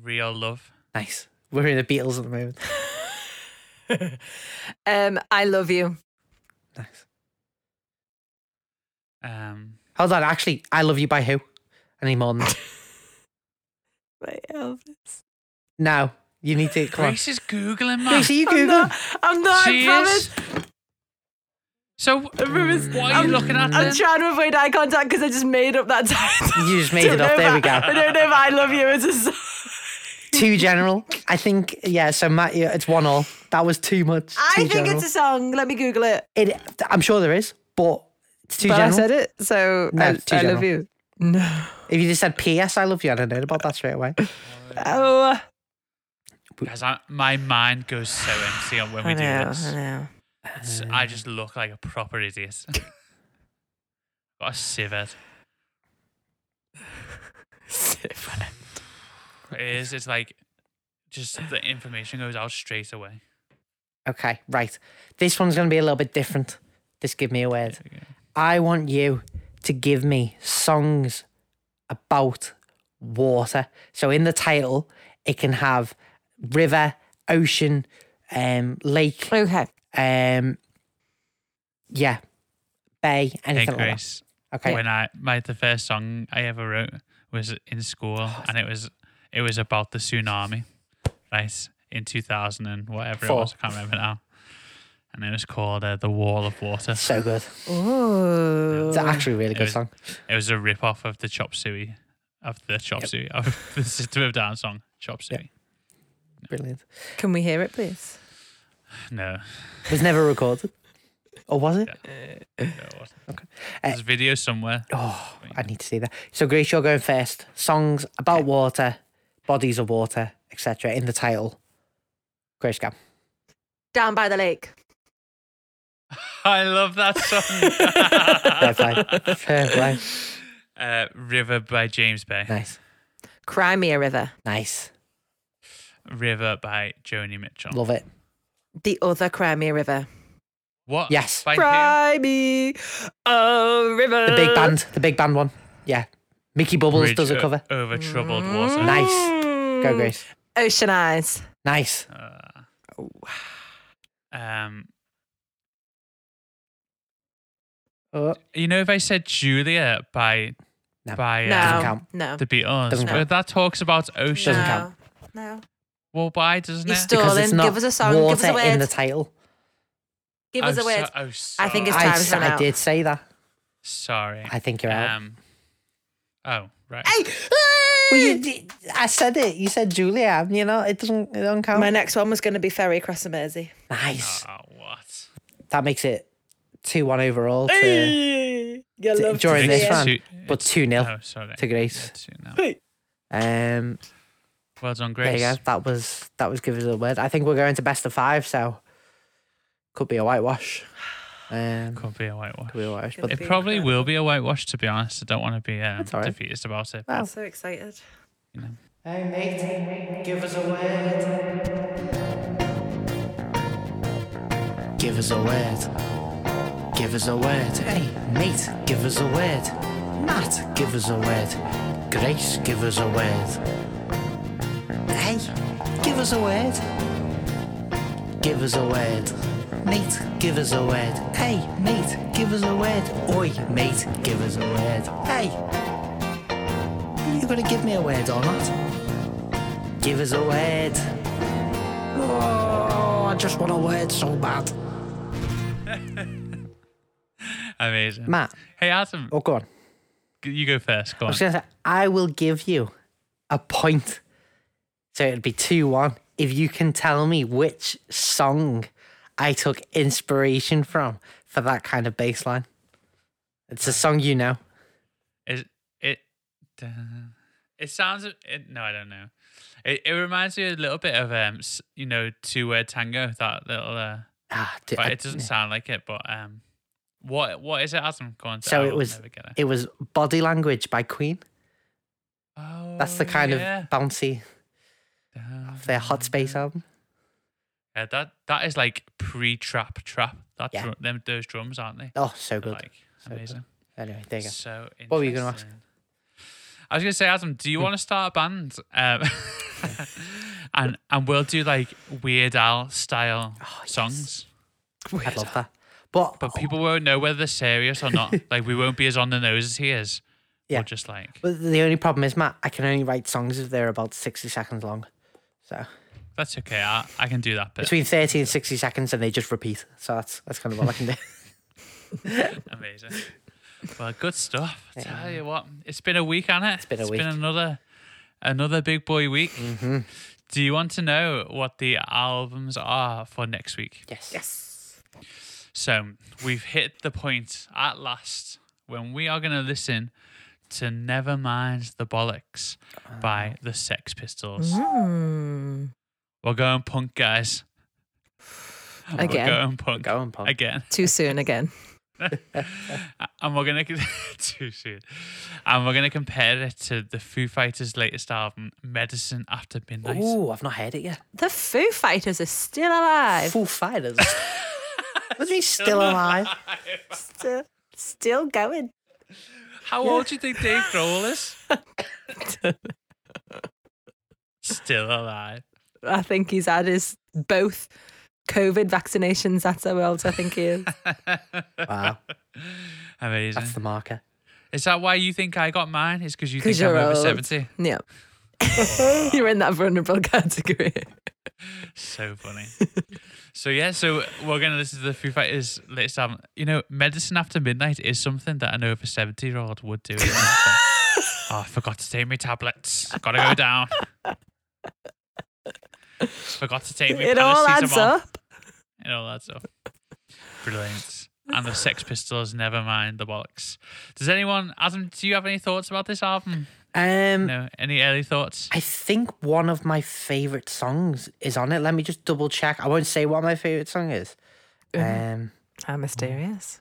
Real love. Nice. We're in the Beatles at the moment. um, I love you. Nice. Um. Hold on. Actually, I love you by who? I need more than that. By Elvis. No. You need to come on. Grace is googling, man. Grace, are you I'm Googling? not. I'm not. She I promise. is. So, promise. what are you looking at I'm then? trying to avoid eye contact because I just made up that title. You just made it Don't up. know There if we I- go. I don't know if I love you It's a song. Too general. I think, yeah, so Matt, yeah, it's one all. That was too much. I too think general. it's a song. Let me Google it. It, I'm sure there is, but it's too but general. I said it, so No, I, it's too I love general. you. No. If you just said P.S. I love you, I'd have known about that straight away. Oh, Guys, I, my mind goes so empty on when we I know. do this. I know. It's- I just look like a proper idiot. Got a civet. It is. It's like just the information goes out straight away. Okay, right. This one's going to be a little bit different. This give me a word. I want you to give me songs about water. So in the title, it can have river, ocean, um, lake, Okay. um, yeah, bay, Hey anything like that. Okay. when I my the first song I ever wrote was in school, and it was it was about the tsunami, right? In two thousand and whatever Four. it was, I can't remember now. And it was called uh, "The Wall of Water." So good. Oh. It's actually a really It good was- song. It was a rip off of the Chop Suey, of the Chop Yep. Suey, of the System of Down song, Chop Yep. Suey. Brilliant. Can we hear it, please? No, It was never recorded. Or was it? no it wasn't. Okay. There's a video somewhere. Oh, I need to see that. So, Grace, you're going first. Songs about water, bodies of water, etc. in the title. Grace, go. Down by the lake. I love that Fair song. play. Fair play. uh, River by James Bay. Nice. Cry Me a River. Nice. River by Joni Mitchell. Love it. The other Cry Me a River. What? Yes. By who? Crimea a river. The big band. The big band one. Yeah. Mickey Bubbles Bridge does a o- cover. over troubled water. Nice. Mm. Go, Grace. Ocean Eyes. Nice. Uh, um, Oh, you know, if I said Julia by No. by No. Doesn't uh, count. No. the Beatles, Doesn't but count. that talks about ocean. Doesn't no. count. No. Well, why doesn't You're it? still- because it's not give us a song, give us a water in the title. Give oh, us a word. So, oh, I think it's sorry. I, time s- for I now. did say that. Sorry. I think you're out. Um. Oh right. Hey! Well, you, d- I said it. You said Julia. You know, it doesn't. It don't count. My next one was going to be Ferry across the Mersey. nice. Oh what? That makes it two one overall to, Hey! You to- during to this see it. round, Two- but it's- two 0 Oh, sorry. to Grace. Two now. Hey. Um, Well done, Grace. there you Grace. go. That was that was give us a word. I think we're going to best of five, so could be a whitewash. Um, Could be a whitewash. could be alright, Could but It probably will be a whitewash, to be honest. I don't want to be um, That's all right. defeatist about it. Well, I'm so excited. you know. Hey mate, give us a word. Give us a word. Give us a word. Hey mate, give us a word. Matt, give us a word. Grace, give us a word. Hey, give us a word. Give us a word. Mate, give us a word. Hey, mate, give us a word. Oi, mate, give us a word. Hey, you gonna give me a word or not? Give us a word. Oh, I just want a word so bad. Amazing. Matt, Hey, Adam, oh, go on. you go first. Go I on. was gonna say, I will give you a point. So it'd be 2 1 if you can tell me which song I took inspiration from for that kind of bass line. It's a song you know. Is it? Uh, it sounds. It, no, I don't know. It, it reminds me a little bit of um, you know, two word tango. That little. Uh, Ah, d- but I- it doesn't sound like it. But um, what what is it, Adam? Go on. So it was- it. It was Body Language by Queen. Oh, That's the kind yeah. of bouncy of their Hot Space album. Yeah, that that is like pre trap trap. That Yeah. drum, them those drums, aren't they? Oh, so They're, good. Like So good. amazing. Anyway, there you go. So What were you gonna ask? I was gonna say, Adam, do Hmm. you want to start a band? Um, and and we'll do like Weird Al style Oh, yes. songs, I'd love that. But, but people won't know whether they're serious or not. like we won't be as on the nose as he is. Yeah. Or just like but the only problem is, Matt, I can only write songs if they're about 60 seconds long. So that's okay. I, I can do that bit. between 30 and 60 seconds and they just repeat. So that's that's kind of all I can do. Amazing. Well, good stuff. I tell you what, it's been a week, hasn't it? It's been a It's week. been another another big boy week. hmm Do you want to know what the albums are for next week? Yes. Yes. So we've hit the point at last when we are going to listen to Never Mind the Bollocks by the Sex Pistols. Mm. We're going punk, guys. Again. We're going punk. Go on, Paul. Again. Too soon again. and we're going to too soon. And we're going to compare it to the Foo Fighters' latest album, Medicine After Midnight. Oh, I've not heard it yet. The Foo Fighters are still alive. Foo Fighters. what do you mean still alive? Still, still going. How old do you think Dave Grohl is? Still alive. I think he's had his both COVID vaccinations. That's how old I think he is. Wow, Amazing. that's the marker. Is that why you think I got mine? Is because you 'Cause think I'm you're over 70? Yeah. You're in that vulnerable category. So funny. So yeah, so we're gonna listen to the Foo Fighters latest album. You know, Medicine After Midnight is something that I an over 70 year old would do. Oh, I forgot to take my tablets. Gotta go down. Forgot to take my It all adds up. It all adds up. Brilliant. And the Sex Pistols, never mind the bollocks. Does anyone, Adam, do you have any thoughts about this album? Um, No, any early thoughts? I think one of my favorite songs is on it. Let me just double check. I won't say what my favorite song is. Um, How mysterious.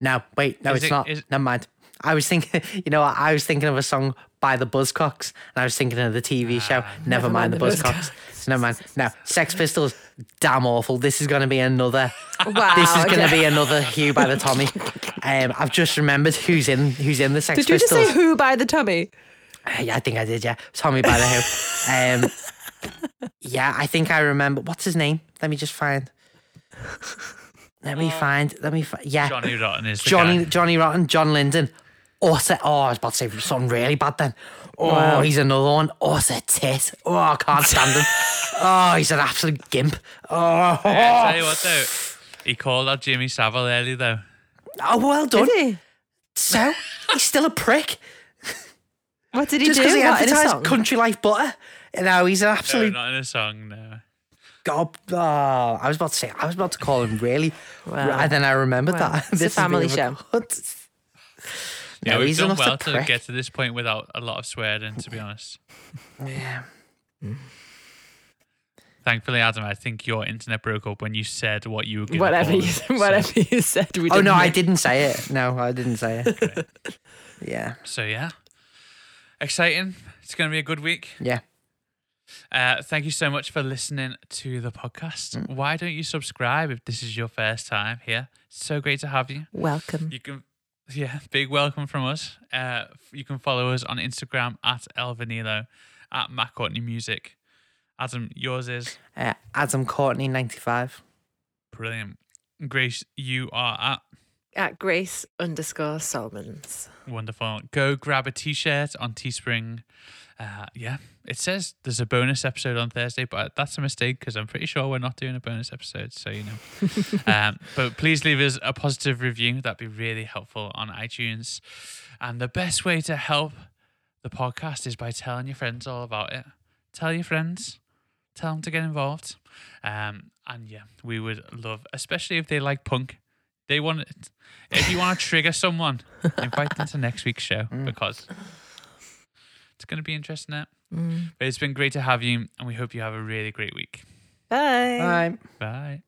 no, wait, no, Is it's it- not. is- Never mind. I was thinking, you know. I was thinking of a song by the Buzzcocks, and I was thinking of the TV show. Ah. Never, mind, the Buzzcocks. So never mind. Now, Sex Pistols, damn awful. This is going to be another. Wow. This is going to be another Hugh by the Tommy. Um, I've just remembered who's in who's in the Sex Pistols. Did you just say who by the tummy? Yeah, I think I did. Yeah, Tommy by the Who. Um, yeah, I think I remember. What's his name? Let me just find. Let me find. Let me. Fi- yeah, Johnny Rotten is the Johnny guy. Johnny Rotten, John Lydon. Orsa. Oh, I was about to say something really bad then. Oh, Wow. he's another one. Orsa tit. Oh, I can't stand him. oh, he's an absolute gimp. Oh, Yeah, tell you what though, øh, he called out Jimmy Savile early though. oh well done. Did he? So he's still a prick. What did he Just do? because he What, advertised? Country Life butter. You know, he's an No, absolute not in a song. No. God, oh, I was about to say, I was about to call him really, Wow. and then I remembered Well, that. it's This is family show. Recorded. Yeah, No, we've he's done well to prick. get to this point without a lot of swearing, to be honest. Yeah. Thankfully, Adam, I think your internet broke up when you said what you were going Whatever you, whatever you said. We Oh didn't no, I didn't say it. No, I didn't say it. Yeah, So yeah, exciting. It's going to be a good week. yeah. Uh, thank you so much for listening to the podcast. Why don't you subscribe if this is your first time here? so great to have you. Welcome. You can, yeah, big welcome from us. Uh, you can follow us on Instagram at El Vinilo, at Matt Courtney Music. Adam, yours is Uh, Adam Courtney, ninety-five. brilliant. Grace, you are at At Grace underscore Solomons. wonderful. Go grab a t-shirt on Teespring. Uh, yeah, it says there's a bonus episode on Thursday, but that's a mistake because I'm pretty sure we're not doing a bonus episode. So you know, um, but please leave us a positive review. That'd be really helpful on iTunes. And the best way to help the podcast is by telling your friends all about it. Tell your friends, tell them to get involved. Um, and yeah, we would love, especially if they like punk. They want it. If you want to trigger someone, invite them to next week's show because it's going to be interesting. It. Mm. But it's been great to have you, and we hope you have a really great week. Bye. Bye. Bye.